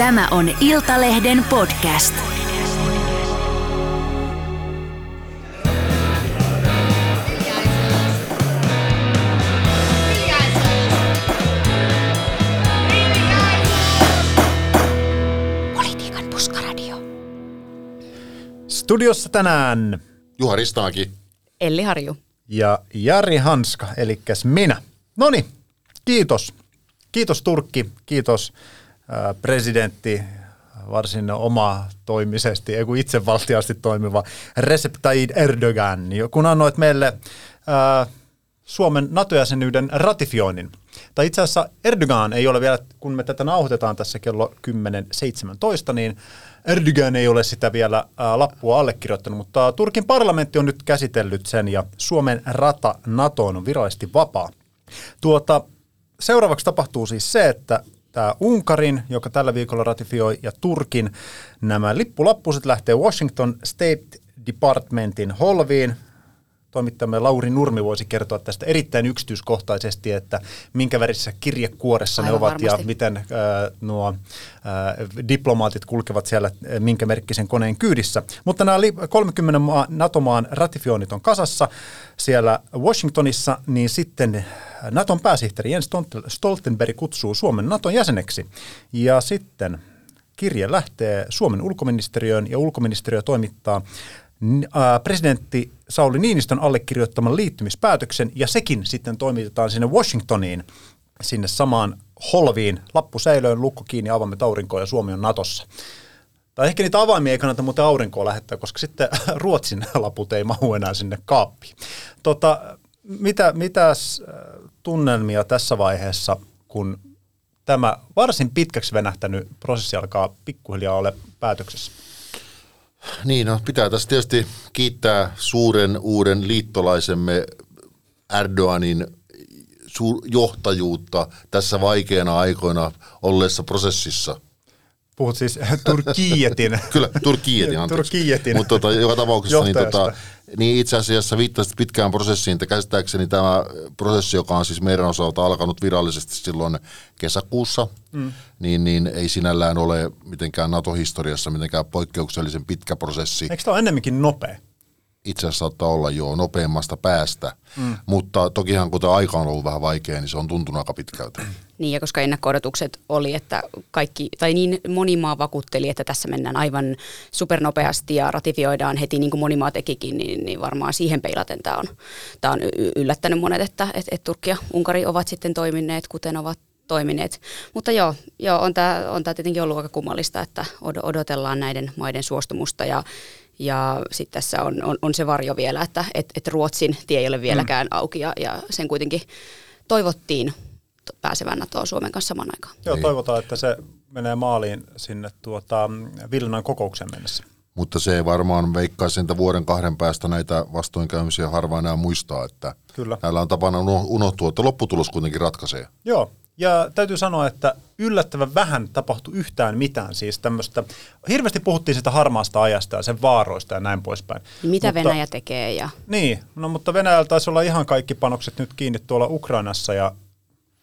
Tämä on Iltalehden podcast. Politiikan puskaradio. Studiossa tänään Juha Ristamäki. Elli Harju. ja Jari Hanska, eli minä. Noni, kiitos. Kiitos Turkki, kiitos presidentti, varsin oma toimisesti, ei kun itsevaltiasti toimiva Recep Tayyip Erdogan, kun annoit meille Suomen NATO-jäsenyyden ratifioinnin. Tai itse asiassa Erdogan ei ole vielä, kun me tätä nauhoitetaan tässä kello 10.17, niin Erdogan ei ole sitä vielä lappua allekirjoittanut, mutta Turkin parlamentti on nyt käsitellyt sen ja Suomen rata NATOon on virallisesti vapaa. Tuota, seuraavaksi tapahtuu siis se, että tämä Unkarin, joka tällä viikolla ratifioi, ja Turkin. Nämä lippulappuset lähtee Washington State Departmentin holviin, toimittajamme Lauri Nurmi voisi kertoa tästä erittäin yksityiskohtaisesti, että minkä värissä kirjekuoressa ne Aivan ovat ja varmasti. miten äh, nuo äh, diplomaatit kulkevat siellä äh, minkä merkkisen koneen kyydissä. Mutta nämä li- 30 maa, NATO-maan ratifioinnit on kasassa siellä Washingtonissa, niin sitten Naton pääsihteeri Jens Stolten- Stoltenberg kutsuu Suomen Naton jäseneksi. Ja sitten kirje lähtee Suomen ulkoministeriöön ja ulkoministeriö toimittaa presidentti Sauli Niinistön allekirjoittaman liittymispäätöksen ja sekin sitten toimitetaan sinne Washingtoniin, sinne samaan holviin, lappu säilöön, lukko kiinni, avaimet aurinkoon ja Suomi on Natossa. Tai ehkä niitä avaimia ei kannata muuten aurinkoon lähettää, koska sitten Ruotsin laput ei mahu enää sinne kaappiin. Tota, mitä, mitäs tunnelmia tässä vaiheessa, kun tämä varsin pitkäksi venähtänyt prosessi alkaa pikkuhiljaa ole päätöksessä? Niin, no pitää tässä tietysti kiittää suuren uuden liittolaisemme Erdoganin johtajuutta tässä vaikeana aikoina olleessa prosessissa. Puhut siis Turkietin. Kyllä, Turkietin, anteeksi. Turkietin Mutta tota, joka tapauksessa niin, tota, niin itse asiassa viittasit pitkään prosessiin, että käsittääkseni tämä prosessi, joka on siis meidän osalta alkanut virallisesti silloin kesäkuussa, mm. niin, niin ei sinällään ole mitenkään NATO-historiassa mitenkään poikkeuksellisen pitkä prosessi. Eikö tämä ole ennemminkin nopea? Itse asiassa saattaa olla jo nopeammasta päästä, mm. mutta tokihan kun tämä aika on ollut vähän vaikea, niin se on tuntunut aika pitkältä. Niin, ja koska ennakko-odotukset oli, että kaikki, tai niin moni maa vakuutteli, että tässä mennään aivan supernopeasti ja ratifioidaan heti niin kuin moni maa tekikin, niin, niin varmaan siihen peilaten tämä on, tämä on yllättänyt monet, että et, et Turkki ja Unkari ovat sitten toimineet, kuten ovat toimineet. Mutta joo, joo on tämä on tää tietenkin ollut aika kummallista, että od- odotellaan näiden maiden suostumusta ja ja sitten tässä on, on, on se varjo vielä, että et, et Ruotsin tie ei ole vieläkään mm. auki ja, ja sen kuitenkin toivottiin pääsevän NATOon Suomen kanssa samaan aikaan. Joo, Niin. toivotaan, että se menee maaliin sinne tuota, Vilnan kokoukseen mennessä. Mutta se varmaan veikkaisin, että vuoden kahden päästä näitä vastoinkäymisiä harva enää muistaa, että Kyllä. näillä on tapana uno- unohtua, että lopputulos kuitenkin ratkaisee. Joo, ja täytyy sanoa, että yllättävän vähän tapahtui yhtään mitään. Siis tämmöistä, hirveästi puhuttiin sitä harmaasta ajasta ja sen vaaroista ja näin poispäin. Mitä mutta, Venäjä tekee ja Niin, no mutta Venäjällä taisi olla ihan kaikki panokset nyt kiinni tuolla Ukrainassa ja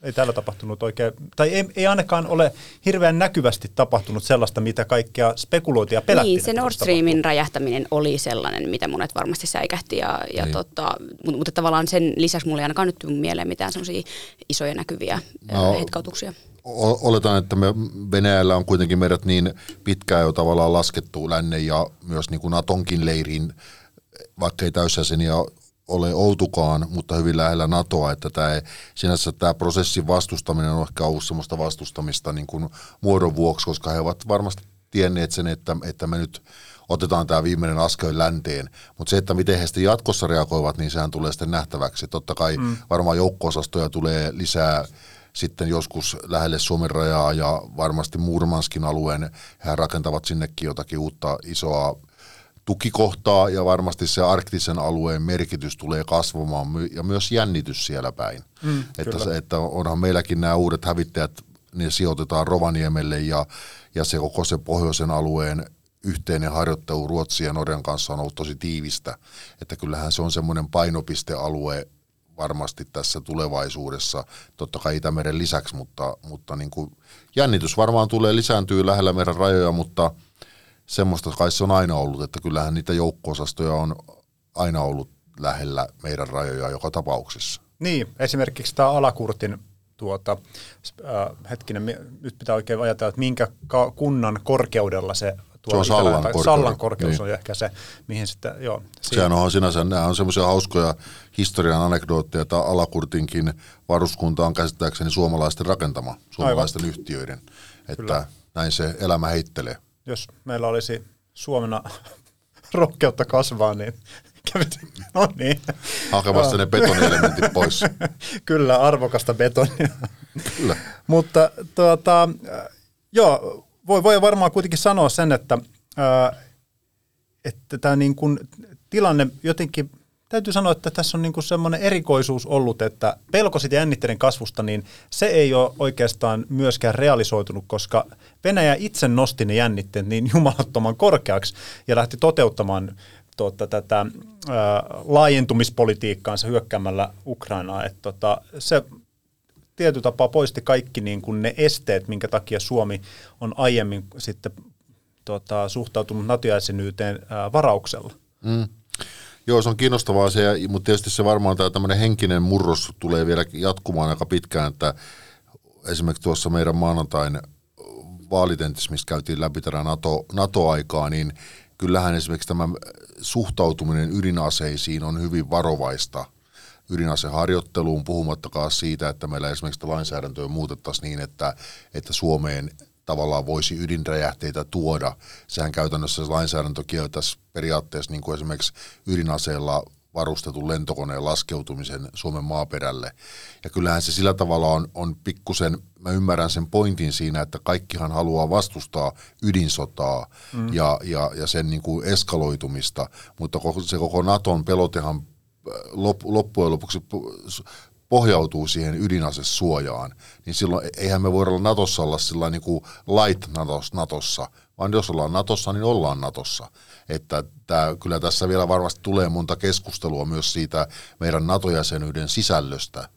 ei täällä tapahtunut oikein, tai ei, ei ainakaan ole hirveän näkyvästi tapahtunut sellaista, mitä kaikkea spekuloitiin ja pelättiin. niin, se Nord Streamin räjähtäminen oli sellainen, mitä monet varmasti säikähti. Ja, ja Niin. tota, mutta, mutta tavallaan sen lisäksi mulla ei ainakaan nyt mieleen mitään semmoisia isoja näkyviä No, hetkautuksia. Oletan, että me Venäjällä on kuitenkin meidät niin pitkään jo tavallaan laskettu lännen ja myös niin kuin Natonkin leiriin, vaikka ei täysjäseniä ole outukaan, mutta hyvin lähellä NATOa, että tämä, ei- sinänsä tämä prosessin vastustaminen on ehkä ollut sellaista vastustamista niin kuin muodon vuoksi, koska he ovat varmasti tienneet sen, että, että me nyt otetaan tämä viimeinen askel länteen, mutta se, että miten he sitten jatkossa reagoivat, niin sehän tulee sitten nähtäväksi. Totta kai mm. varmaan joukko-osastoja tulee lisää sitten joskus lähelle Suomen rajaa ja varmasti Murmanskin alueen, he rakentavat sinnekin jotakin uutta isoa tukikohtaa ja varmasti se arktisen alueen merkitys tulee kasvamaan ja myös jännitys siellä päin. Mm, että, se, että onhan meilläkin nämä uudet hävittäjät, ne sijoitetaan Rovaniemelle ja, ja se koko se pohjoisen alueen yhteinen harjoittelu Ruotsin ja Norjan kanssa on ollut tosi tiivistä. Että kyllähän se on semmoinen painopistealue varmasti tässä tulevaisuudessa, totta kai Itämeren lisäksi, mutta, mutta niin kuin jännitys varmaan tulee lisääntyä lähellä meidän rajoja, mutta semmoista kai se on aina ollut, että kyllähän niitä joukko-osastoja on aina ollut lähellä meidän rajoja joka tapauksessa. Niin, esimerkiksi tämä Alakurtin tuota, äh, hetkinen, nyt pitää oikein ajatella, että minkä kunnan korkeudella se tuo se on Sallan, korkeus. Sallan korkeus niin. on ehkä se, mihin sitten, joo. Sehän on sinänsä, nämä on semmoisia hauskoja historian anekdootteja, että Alakurtinkin varuskunta on käsittääkseni suomalaisten rakentama, suomalaisten Aivan. yhtiöiden, että Kyllä. näin se elämä heittelee. Jos meillä olisi Suomena rohkeutta kasvaa, niin No niin. Hakemassa ne betonielementit pois. Kyllä, arvokasta betonia. Kyllä. Mutta tuota, joo, voi, voi varmaan kuitenkin sanoa sen, että, että tämä niin kuin tilanne jotenkin, täytyy sanoa, että tässä on niin kuin semmoinen erikoisuus ollut, että pelko siitä jännitteiden kasvusta, niin se ei ole oikeastaan myöskään realisoitunut, koska Venäjä itse nosti ne jännitteet niin jumalattoman korkeaksi ja lähti toteuttamaan tuota, tätä ää, laajentumispolitiikkaansa hyökkäämällä Ukrainaa. Että tota, se tietyllä tapaa poisti kaikki niin ne esteet, minkä takia Suomi on aiemmin sitten tota, suhtautunut NATO-jäsenyyteen varauksella. Mm. Joo, se on kiinnostavaa se, mutta tietysti se varmaan tämä tämmöinen henkinen murros tulee vielä jatkumaan aika pitkään, että esimerkiksi tuossa meidän maanantain vaalitentissä, mistä käytiin läpi tätä NATO, NATO-aikaa, niin kyllähän esimerkiksi tämä suhtautuminen ydinaseisiin on hyvin varovaista ydinaseharjoitteluun, puhumattakaan siitä, että meillä esimerkiksi lainsäädäntöä muutettaisiin niin, että, että Suomeen tavallaan voisi ydinräjähteitä tuoda. Sehän käytännössä lainsäädäntö kieltäisi periaatteessa niin kuin esimerkiksi ydinaseella varustetun lentokoneen laskeutumisen Suomen maaperälle. Ja kyllähän se sillä tavalla on, on pikkusen, mä ymmärrän sen pointin siinä, että kaikkihan haluaa vastustaa ydinsotaa mm. ja, ja, ja sen niin kuin eskaloitumista, mutta se koko Naton pelotehan äh, loppujen lopuksi pohjautuu siihen ydinasesuojaan, niin silloin e-, eihän me voida olla Natossa olla sillä niin kuin light Natossa, vaan jos ollaan Natossa, niin ollaan Natossa. Että tämä, kyllä tässä vielä varmasti tulee monta keskustelua myös siitä meidän NATO-jäsenyyden sisällöstä,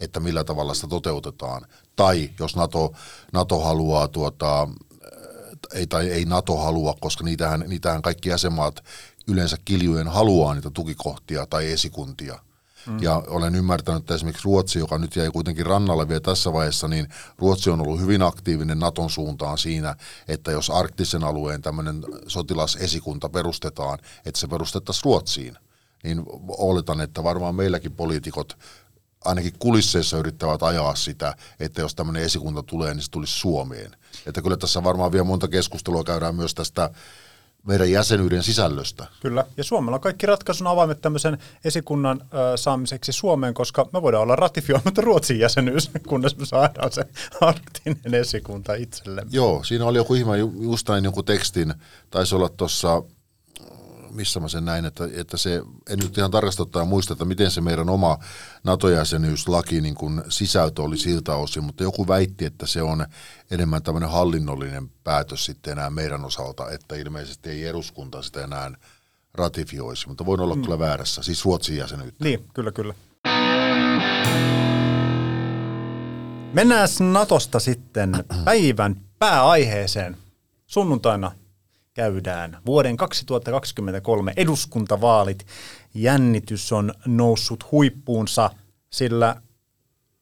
että millä tavalla sitä toteutetaan. Tai jos NATO, NATO haluaa tuota, ei, tai ei NATO halua, koska niitähän, niitähän kaikki jäsenmaat yleensä kiljujen haluaa niitä tukikohtia tai esikuntia – Mm. Ja olen ymmärtänyt, että esimerkiksi Ruotsi, joka nyt jäi kuitenkin rannalle vielä tässä vaiheessa, niin Ruotsi on ollut hyvin aktiivinen Naton suuntaan siinä, että jos arktisen alueen tämmöinen sotilasesikunta perustetaan, että se perustettaisiin Ruotsiin, niin oletan, että varmaan meilläkin poliitikot ainakin kulisseissa yrittävät ajaa sitä, että jos tämmöinen esikunta tulee, niin se tulisi Suomeen. Että kyllä tässä varmaan vielä monta keskustelua käydään myös tästä meidän jäsenyyden sisällöstä. Kyllä, ja Suomella on kaikki ratkaisun avaimet tämmöisen esikunnan ö, saamiseksi Suomeen, koska me voidaan olla ratifioimatta Ruotsin jäsenyys, kunnes me saadaan se arktinen esikunta itsellemme. Joo, siinä oli joku ihme, just näin joku tekstin, taisi olla tuossa missä mä sen näin, että, että se, en nyt ihan tarkastuttaa muista, että miten se meidän oma NATO-jäsenyyslaki niin kuin sisältö oli siltä osin, mutta joku väitti, että se on enemmän tämmöinen hallinnollinen päätös sitten enää meidän osalta, että ilmeisesti ei eduskunta sitä enää ratifioisi, mutta voin olla mm. kyllä väärässä, siis Ruotsin jäsenyyttä. Niin, kyllä, kyllä. Mennään Natosta sitten päivän pääaiheeseen. Sunnuntaina käydään vuoden 2023 eduskuntavaalit. Jännitys on noussut huippuunsa, sillä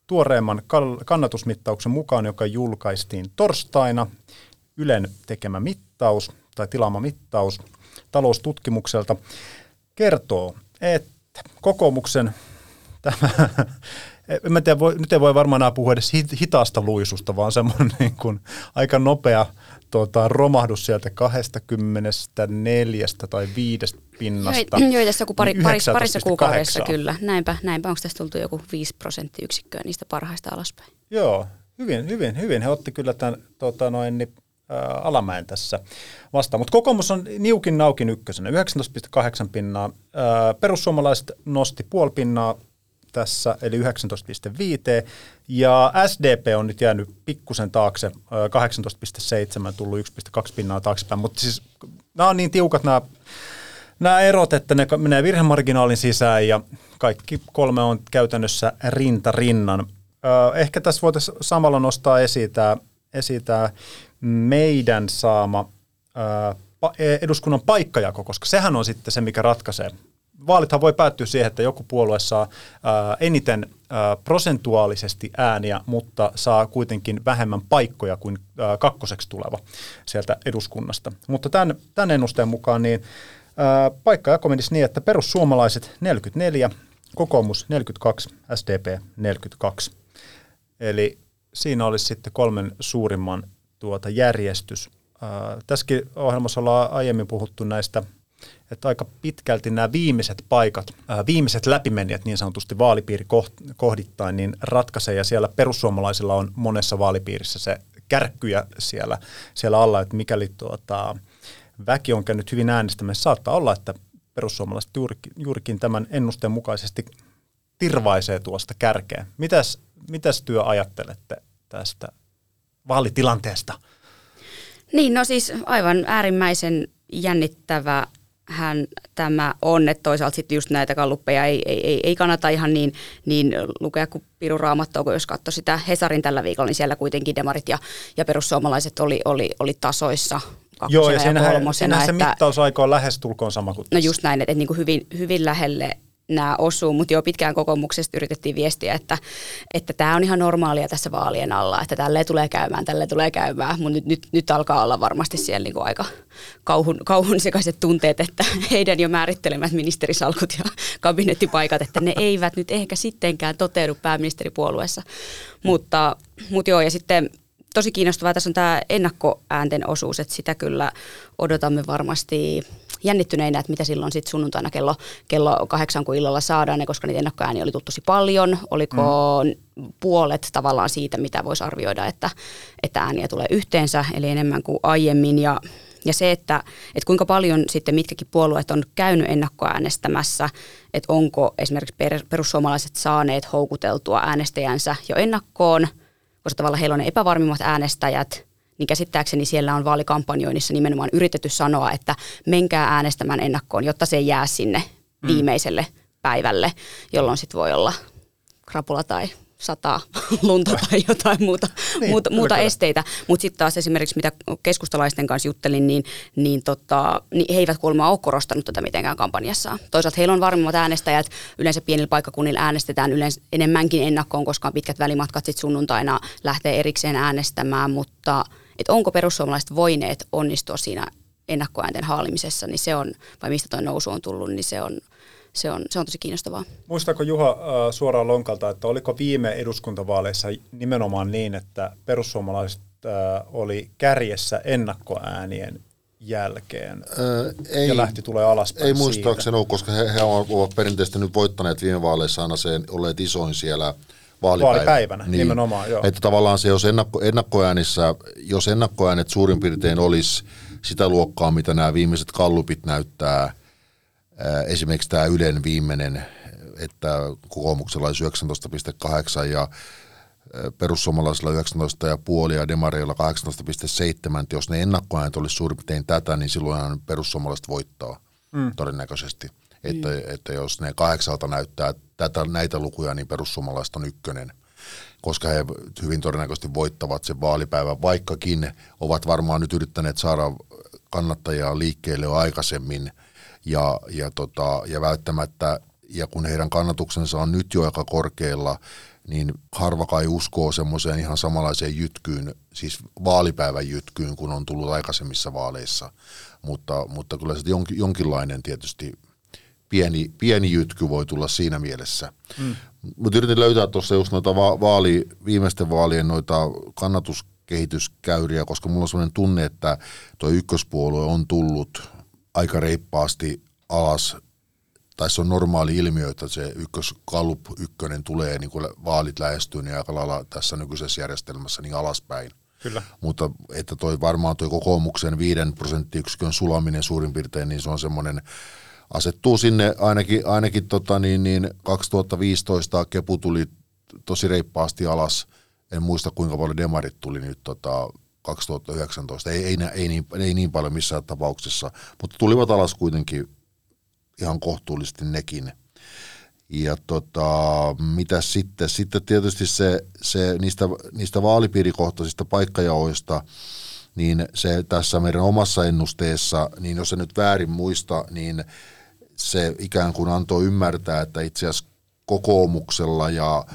tuoreemman kannatusmittauksen mukaan, joka julkaistiin torstaina, Ylen tekemä mittaus tai tilaama mittaus taloustutkimukselta kertoo, että kokoomuksen tämä, en tiedä, voi, nyt ei voi varmaan enää puhua edes hitaasta luisusta, vaan semmoinen niin kuin aika nopea tuota, romahdus sieltä 24 tai 5 pinnasta. Joo, tässä joku pari, parissa, parissa kuukaudessa kyllä. Näinpä, näinpä onko tässä tultu joku 5 prosenttiyksikköä niistä parhaista alaspäin. Joo, hyvin, hyvin, hyvin. He otti kyllä tämän tota noin, niin, ä, alamäen tässä vastaan. Mutta kokoomus on niukin naukin ykkösenä, 19,8 pinnaa. Ä, perussuomalaiset nosti puoli pinnaa tässä, eli 19,5. Ja SDP on nyt jäänyt pikkusen taakse, 18,7, tullut 1,2 pinnaa taaksepäin. Mutta siis nämä on niin tiukat nämä nämä erot, että ne menee virhemarginaalin sisään ja kaikki kolme on käytännössä rinta rinnan. Ehkä tässä voitaisiin samalla nostaa esiin tämä, esiin tämä meidän saama eduskunnan paikkajako, koska sehän on sitten se, mikä ratkaisee. Vaalithan voi päättyä siihen, että joku puolue saa eniten prosentuaalisesti ääniä, mutta saa kuitenkin vähemmän paikkoja kuin kakkoseksi tuleva sieltä eduskunnasta. Mutta tämän, tämän ennusteen mukaan niin paikkajako menisi niin, että perussuomalaiset 44, kokoomus 42, SDP 42. Eli siinä olisi sitten kolmen suurimman tuota järjestys. Ää, tässäkin ohjelmassa ollaan aiemmin puhuttu näistä, että aika pitkälti nämä viimeiset paikat, ää, viimeiset läpimenijät niin sanotusti vaalipiiri kohdittain, niin ratkaisee. Ja siellä perussuomalaisilla on monessa vaalipiirissä se kärkkyjä siellä, siellä alla, että mikäli tuota, väki on käynyt hyvin äänestämässä, saattaa olla, että perussuomalaiset juurikin, juurikin tämän ennusteen mukaisesti tirvaisee tuosta kärkeä. Mitäs, mitäs työ ajattelette tästä vaalitilanteesta? Niin, no siis aivan äärimmäisen jännittävä hän tämä on, että toisaalta sitten just näitä kalluppeja ei, ei, ei, ei kannata ihan niin, niin lukea kuin Piru Raamattoa, kun jos katsoi sitä Hesarin tällä viikolla, niin siellä kuitenkin demarit ja, ja perussuomalaiset oli, oli, oli tasoissa Joo, ja, ja kolmosena. se mittausaika on lähestulkoon sama kuin No just näin, että, että niin kuin hyvin, hyvin lähelle nämä osuu, mutta jo pitkään kokoomuksesta yritettiin viestiä, että, että tämä on ihan normaalia tässä vaalien alla, että tälle tulee käymään, tälle tulee käymään, mutta nyt, nyt, nyt alkaa olla varmasti siellä niin kuin aika kauhun, kauhun sekaiset tunteet, että heidän jo määrittelemät ministerisalkut ja kabinettipaikat, että ne eivät nyt ehkä sittenkään toteudu pääministeripuolueessa, mutta, mutta joo, ja sitten tosi kiinnostavaa tässä on tämä ennakkoäänten osuus, että sitä kyllä odotamme varmasti jännittyneinä, että mitä silloin sitten sunnuntaina kello, kello kahdeksan, kun illalla saadaan ne, koska niitä ennakkoääniä oli tuttu tosi paljon. Oliko mm. puolet tavallaan siitä, mitä voisi arvioida, että, että ääniä tulee yhteensä, eli enemmän kuin aiemmin. Ja, ja se, että, että kuinka paljon sitten mitkäkin puolueet on käynyt ennakkoäänestämässä, että onko esimerkiksi perussuomalaiset saaneet houkuteltua äänestäjänsä jo ennakkoon, koska tavallaan heillä on ne epävarmimmat äänestäjät – niin käsittääkseni siellä on vaalikampanjoinnissa nimenomaan yritetty sanoa, että menkää äänestämään ennakkoon, jotta se jää sinne mm. viimeiselle päivälle, jolloin sitten voi olla krapula tai sataa lunta tai jotain muuta, niin, muuta, muuta esteitä. Mutta sitten taas esimerkiksi mitä keskustalaisten kanssa juttelin, niin, niin, tota, niin he eivät kuulemma ole korostanut tätä mitenkään kampanjassaan. Toisaalta heillä on varmimmat äänestäjät, yleensä pienillä paikkakunnilla äänestetään yleensä enemmänkin ennakkoon, koska on pitkät välimatkat sitten sunnuntaina lähtee erikseen äänestämään, mutta – että onko perussuomalaiset voineet onnistua siinä ennakkoäänten haalimisessa, niin se on, vai mistä tuo nousu on tullut, niin se on, se on, se on tosi kiinnostavaa. Muistaako Juha äh, suoraan lonkalta, että oliko viime eduskuntavaaleissa nimenomaan niin, että perussuomalaiset äh, oli kärjessä ennakkoäänien jälkeen Öö, ei, ja lähti tulee alaspäin Ei muistaakseni ole, koska he, he ovat perinteisesti nyt voittaneet viime vaaleissa aina sen, olleet isoin siellä – vaalipäivänä. Vaalipäivänä, niin. nimenomaan, joo. Että tavallaan se, jos ennakko, ennakkoäänissä, jos ennakkoäänet suurin piirtein olisi sitä luokkaa, mitä nämä viimeiset kallupit näyttää, esimerkiksi tämä Ylen viimeinen, että kokoomuksella olisi 19,8 ja perussuomalaisilla 19,5 ja demareilla 18,7, jos ne ennakkoäänet olisi suurin piirtein tätä, niin silloinhan perussuomalaiset voittaa mm. todennäköisesti. Että, mm. että jos ne kahdeksalta näyttää tätä, näitä lukuja, niin perussuomalaiset on ykkönen, koska he hyvin todennäköisesti voittavat sen vaalipäivän, vaikkakin ovat varmaan nyt yrittäneet saada kannattajaa liikkeelle jo aikaisemmin ja, ja, tota, ja välttämättä, ja kun heidän kannatuksensa on nyt jo aika korkealla, niin harva kai uskoo semmoiseen ihan samanlaiseen jytkyyn, siis vaalipäivän jytkyyn, kun on tullut aikaisemmissa vaaleissa. Mutta, mutta kyllä se jonkinlainen tietysti pieni, pieni jytky voi tulla siinä mielessä. Mm. Mutta yritin löytää tuossa just noita va- vaali, viimeisten vaalien noita kannatuskehityskäyriä, koska mulla on sellainen tunne, että tuo ykköspuolue on tullut aika reippaasti alas tai se on normaali ilmiö, että se ykkös, Gallup ykkönen tulee, niin kuin vaalit lähestyy, niin aika lailla tässä nykyisessä järjestelmässä niin alaspäin. Kyllä. Mutta että toi varmaan tuo kokoomuksen viiden prosenttiyksikön sulaminen suurin piirtein, niin se on semmoinen asettuu sinne ainakin, ainakin tota niin, niin 2015 Kepu tuli tosi reippaasti alas. En muista kuinka paljon demarit tuli nyt tota 2019. Ei, ei, ei, niin, ei niin paljon missään tapauksessa, mutta tulivat alas kuitenkin ihan kohtuullisesti nekin. Ja tota, mitä sitten? Sitten tietysti se, se niistä, niistä vaalipiirikohtaisista paikkajaoista, niin se tässä meidän omassa ennusteessa, niin jos se nyt väärin muista, niin se ikään kuin antoi ymmärtää, että itse asiassa kokoomuksella ja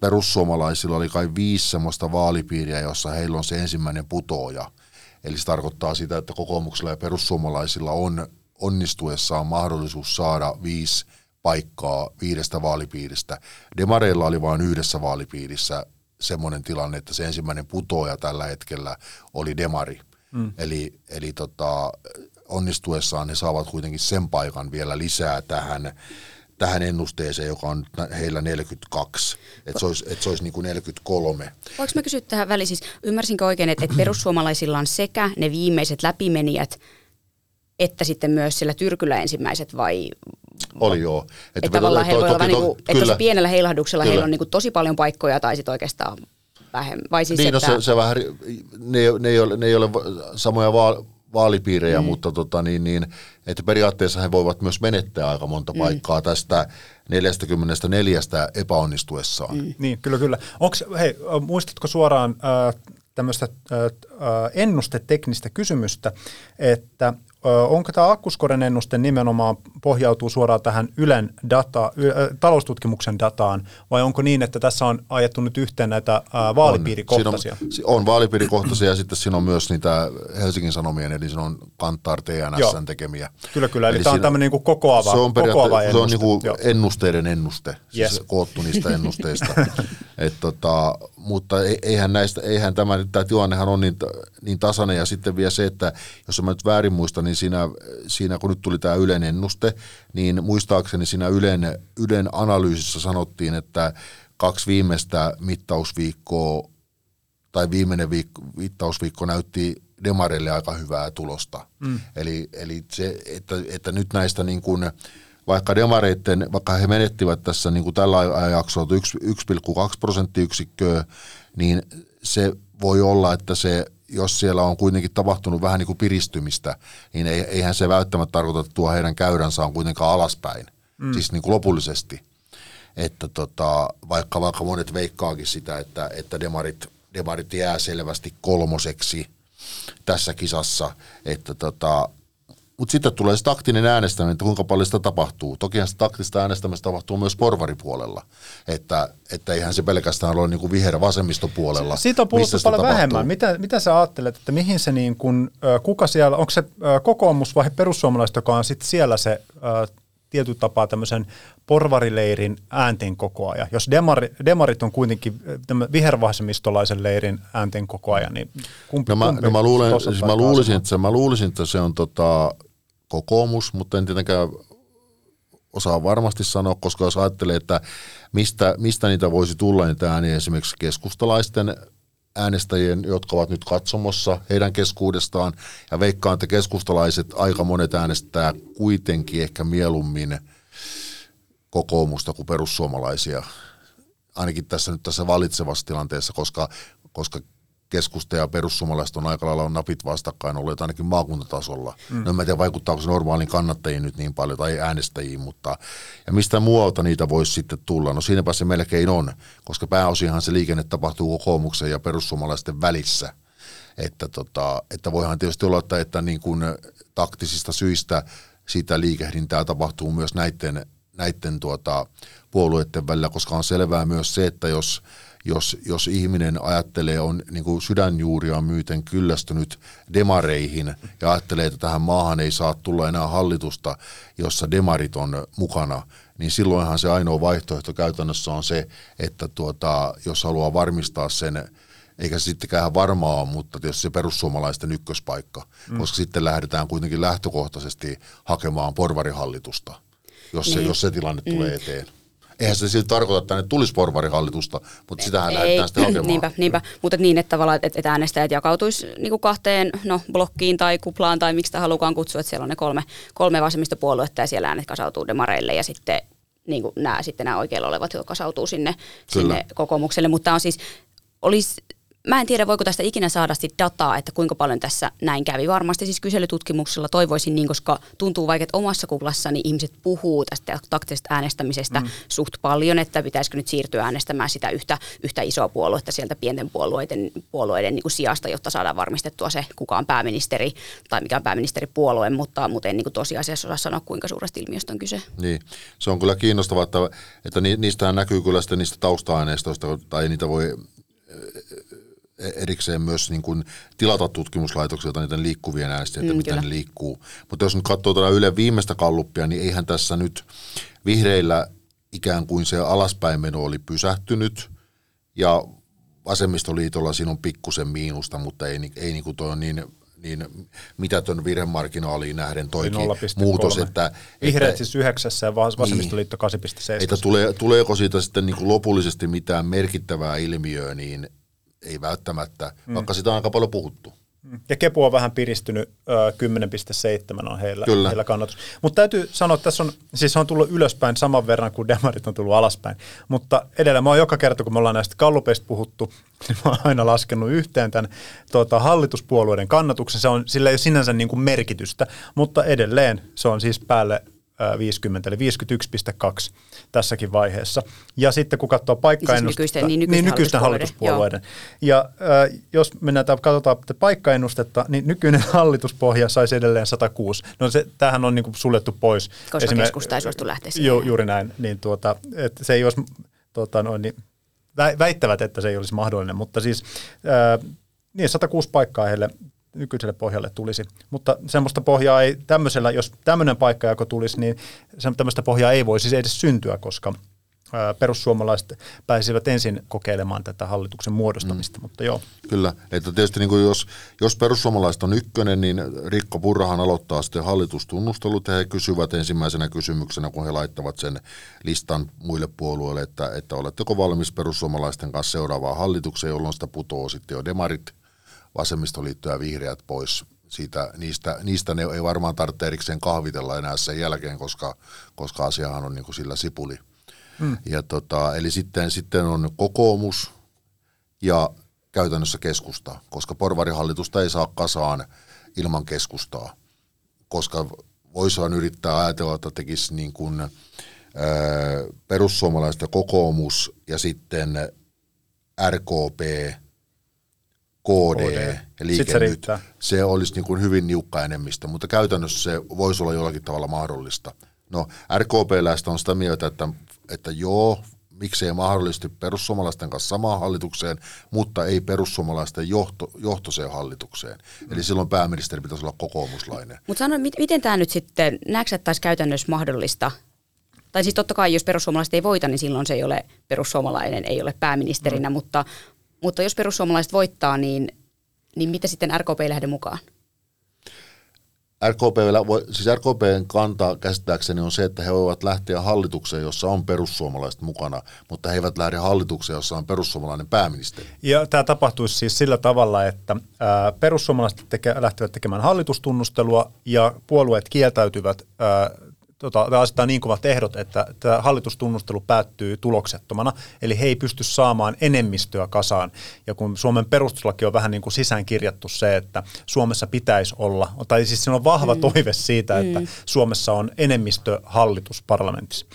perussuomalaisilla oli kai viisi semmoista vaalipiiriä, jossa heillä on se ensimmäinen putoaja. Eli se tarkoittaa sitä, että kokoomuksella ja perussuomalaisilla on onnistuessaan mahdollisuus saada viisi paikkaa viidestä vaalipiiristä. Demareilla oli vain yhdessä vaalipiirissä semmoinen tilanne, että se ensimmäinen putoaja tällä hetkellä oli Demari. Mm. Eli, eli tota, onnistuessaan ne saavat kuitenkin sen paikan vielä lisää tähän, tähän ennusteeseen, joka on heillä 42, että se olisi, että se olisi niin kuin 43. Voinko mä kysyä tähän väliin, siis ymmärsinkö oikein, että, että perussuomalaisilla on sekä ne viimeiset läpimenijät, että sitten myös sillä tyrkyllä ensimmäiset vai, oli joo. Että, että tavallaan heillä voi olla niinku, että tosi pienellä heilahduksella kyllä. heillä on niinku tosi paljon paikkoja tai sitten oikeastaan vähemmän. Vai siis, niin, no että... no se, se vähän, ne, ne, ei ole, ne ei ole samoja va- vaalipiirejä, mm. mutta tota, niin, niin, että periaatteessa he voivat myös menettää aika monta mm. paikkaa tästä 44 epäonnistuessaan. Mm. Niin, kyllä, kyllä. Onks, hei, muistatko suoraan äh, tämmöistä äh, ennusteteknistä kysymystä, että onko tämä Akkuskoren ennuste nimenomaan pohjautuu suoraan tähän Ylen data, y, taloustutkimuksen dataan, vai onko niin, että tässä on ajettu nyt yhteen näitä vaalipiirikohtaisia? On, on, on vaalipiirikohtaisia ja sitten siinä on myös niitä Helsingin Sanomien, eli siinä on Kantar TNSn tekemiä. Kyllä, kyllä, eli, eli tämä on tämmöinen niin kokoava, se on, kokoava ennuste. Se on niin kuin ennusteiden ennuste, siis yes. siis koottu niistä ennusteista. Et tota, mutta e- eihän, näistä, eihän tämä, tämä tilannehan on niin, niin tasainen ja sitten vielä se, että jos mä nyt väärin muistan, niin siinä, siinä kun nyt tuli tämä Ylen ennuste, niin muistaakseni siinä Ylen, Ylen analyysissä sanottiin, että kaksi viimeistä mittausviikkoa tai viimeinen viikko, mittausviikko näytti Demarille aika hyvää tulosta. Mm. Eli, eli se, että, että nyt näistä niin kuin, vaikka demareiden, vaikka he menettivät tässä niin kuin tällä ajanjaksolla 1,2 prosenttiyksikköä, niin se voi olla, että se jos siellä on kuitenkin tapahtunut vähän niin kuin piristymistä, niin eihän se välttämättä tarkoita, että tuo heidän käydänsä on kuitenkaan alaspäin, mm. siis niin kuin lopullisesti. Että tota, vaikka, vaikka monet veikkaakin sitä, että, että demarit, demarit jää selvästi kolmoseksi tässä kisassa, että tota, mutta sitten tulee se taktinen äänestäminen, että kuinka paljon sitä tapahtuu. Tokihan se taktista äänestämistä tapahtuu myös porvaripuolella, että, että eihän se pelkästään ole niin kuin viherä vasemmistopuolella. Siitä on puhuttu paljon tapahtuu. vähemmän. Mitä, mitä sä ajattelet, että mihin se niin kuin, kuka siellä, onko se kokoomus vai perussuomalaiset, joka on sitten siellä se tietyllä tapaa tämmöisen porvarileirin äänten kokoaja. Jos demari, demarit on kuitenkin vihervasemmistolaisen leirin äänten kokoaja, niin kumpi, no mä, kumpi no mä, luulen, siis mä, luulisin, että se, mä luulisin, että se on tota, kokoomus, mutta en tietenkään osaa varmasti sanoa, koska jos ajattelee, että mistä, mistä niitä voisi tulla niitä ääniä esimerkiksi keskustalaisten äänestäjien, jotka ovat nyt katsomossa heidän keskuudestaan, ja veikkaan, että keskustalaiset aika monet äänestää kuitenkin ehkä mieluummin kokoomusta kuin perussuomalaisia, ainakin tässä nyt tässä valitsevassa tilanteessa, koska, koska keskusta ja perussuomalaiset on aika lailla napit vastakkain olleet ainakin maakuntatasolla. Mm. No en tiedä, vaikuttaako se normaaliin kannattajiin nyt niin paljon tai äänestäjiin, mutta ja mistä muualta niitä voisi sitten tulla? No siinäpä se melkein on, koska pääosinhan se liikenne tapahtuu kokoomuksen ja perussuomalaisten välissä. Että, tota, että voihan tietysti olla, että, että niin kuin taktisista syistä siitä liikehdintää tapahtuu myös näiden, näiden tuota, puolueiden välillä, koska on selvää myös se, että jos – jos, jos ihminen ajattelee, on niin kuin sydänjuuria myyten kyllästynyt demareihin ja ajattelee, että tähän maahan ei saa tulla enää hallitusta, jossa demarit on mukana, niin silloinhan se ainoa vaihtoehto käytännössä on se, että tuota, jos haluaa varmistaa sen, eikä se sittenkään varmaa mutta tietysti se perussuomalaisten ykköspaikka, mm. koska sitten lähdetään kuitenkin lähtökohtaisesti hakemaan porvarihallitusta, jos, niin. se, jos se tilanne mm. tulee eteen eihän se silti tarkoita, että ne tulisi porvarihallitusta, mutta sitähän lähdetään sitten hakemaan. Niinpä, niinpä. mutta niin, että tavallaan että äänestäjät jakautuisi niin kahteen no, blokkiin tai kuplaan tai miksi sitä halukaan kutsua, että siellä on ne kolme, kolme vasemmistopuoluetta ja siellä äänet kasautuu demareille ja sitten niin kuin nämä, sitten nämä oikealla olevat, jotka kasautuu sinne, sinne kokoomukselle, mutta on siis, olisi Mä en tiedä, voiko tästä ikinä saada sit dataa, että kuinka paljon tässä näin kävi. Varmasti siis kyselytutkimuksella toivoisin niin, koska tuntuu vaikka, että omassa kuplassani ihmiset puhuu tästä taktisesta äänestämisestä mm. suht paljon, että pitäisikö nyt siirtyä äänestämään sitä yhtä, yhtä isoa puoluetta sieltä pienten puolueiden, puolueiden niin kuin sijasta, jotta saadaan varmistettua se, kuka on pääministeri tai mikä on pääministeripuolue, mutta, mutta en niin kuin tosiasiassa osaa sanoa, kuinka suuresta ilmiöstä on kyse. Niin, se on kyllä kiinnostavaa, että, että niistä näkyy kyllä sitten niistä tausta-aineistoista, tai niitä voi erikseen myös niin kuin tilata tutkimuslaitoksilta niiden liikkuvien äänestäjien, että mm, miten kyllä. ne liikkuu. Mutta jos nyt katsoo tätä Yle viimeistä kalluppia, niin eihän tässä nyt vihreillä ikään kuin se alaspäin meno oli pysähtynyt ja vasemmistoliitolla siinä on pikkusen miinusta, mutta ei, ei niin kuin toi on niin niin mitätön virhemarginaaliin nähden toikin muutos. Että, Vihreät että, siis yhdeksässä ja vasemmistoliitto niin, 8,7. Että tulee, tuleeko siitä sitten niin kuin lopullisesti mitään merkittävää ilmiöä, niin ei välttämättä, mm. vaikka sitä on aika paljon puhuttu. Mm. Ja Kepu on vähän piristynyt, 10,7 on heillä, Kyllä. heillä kannatus. Mutta täytyy sanoa, että tässä on, siis on tullut ylöspäin saman verran kuin demarit on tullut alaspäin. Mutta edelleen mä oon joka kerta, kun me ollaan näistä kallupeista puhuttu, niin mä oon aina laskenut yhteen tämän tuota, hallituspuolueiden kannatuksen. Se on, sillä ei ole sinänsä niin kuin merkitystä, mutta edelleen se on siis päälle 50, eli 51,2 tässäkin vaiheessa. Ja sitten kun katsoo paikkaennustetta, siis nykyisten, niin nykyisten, niin nykyisten hallituspuolueiden. hallituspuolueiden. Ja äh, jos mennään katsotaan paikkaennustetta, niin nykyinen hallituspohja saisi edelleen 106. No se, tämähän on niin kuin suljettu pois. Koska Esimerk- keskusta ei suostu lähteä. Ju, juuri näin. Niin tuota, että se ei olisi, tuota, noin, niin, väittävät, että se ei olisi mahdollinen, mutta siis äh, niin 106 paikkaa heille nykyiselle pohjalle tulisi. Mutta semmoista pohjaa ei tämmöisellä, jos tämmöinen paikkajako tulisi, niin tämmöistä pohjaa ei voisi edes syntyä, koska perussuomalaiset pääsivät ensin kokeilemaan tätä hallituksen muodostamista, mm. mutta joo. Kyllä, että tietysti niin kuin jos, jos perussuomalaiset on ykkönen, niin Rikko Purrahan aloittaa sitten hallitustunnustelut ja he kysyvät ensimmäisenä kysymyksenä, kun he laittavat sen listan muille puolueille, että, että oletteko valmis perussuomalaisten kanssa seuraavaan hallitukseen, jolloin sitä putoo sitten jo demarit vasemmistoliitto ja vihreät pois siitä, niistä, niistä ne ei varmaan tarvitse erikseen kahvitella enää sen jälkeen, koska, koska asiahan on niin kuin sillä sipuli. Hmm. Ja tota, eli sitten, sitten on kokoomus ja käytännössä keskusta, koska porvarihallitusta ei saa kasaan ilman keskustaa, koska voisi yrittää ajatella, että tekisi niin kuin, ää, perussuomalaiset ja kokoomus ja sitten RKP – KD, KD. liike se nyt, se olisi niin kuin hyvin niukka enemmistö, mutta käytännössä se voisi olla jollakin tavalla mahdollista. No RKP-läistä on sitä mieltä, että, että joo, miksei mahdollisesti perussuomalaisten kanssa samaan hallitukseen, mutta ei perussuomalaisten johto, johtoiseen hallitukseen. Mm. Eli silloin pääministeri pitäisi olla kokoomuslainen. Mutta sano, miten tämä nyt sitten, näetkö taas käytännössä mahdollista? Tai siis totta kai, jos perussuomalaiset ei voita, niin silloin se ei ole perussuomalainen, ei ole pääministerinä, mm. mutta mutta jos perussuomalaiset voittaa, niin, niin mitä sitten RKP lähde mukaan? RKP, siis RKPn kanta käsittääkseni on se, että he voivat lähteä hallitukseen, jossa on perussuomalaiset mukana, mutta he eivät lähde hallitukseen, jossa on perussuomalainen pääministeri. Ja tämä tapahtuisi siis sillä tavalla, että ää, perussuomalaiset teke, lähtevät tekemään hallitustunnustelua ja puolueet kieltäytyvät ää, tota, asettaa niin kovat ehdot, että tämä hallitustunnustelu päättyy tuloksettomana, eli he ei pysty saamaan enemmistöä kasaan. Ja kun Suomen perustuslaki on vähän niin kuin sisäänkirjattu se, että Suomessa pitäisi olla, tai siis siinä on vahva mm. toive siitä, että mm. Suomessa on enemmistö hallitus parlamentissa,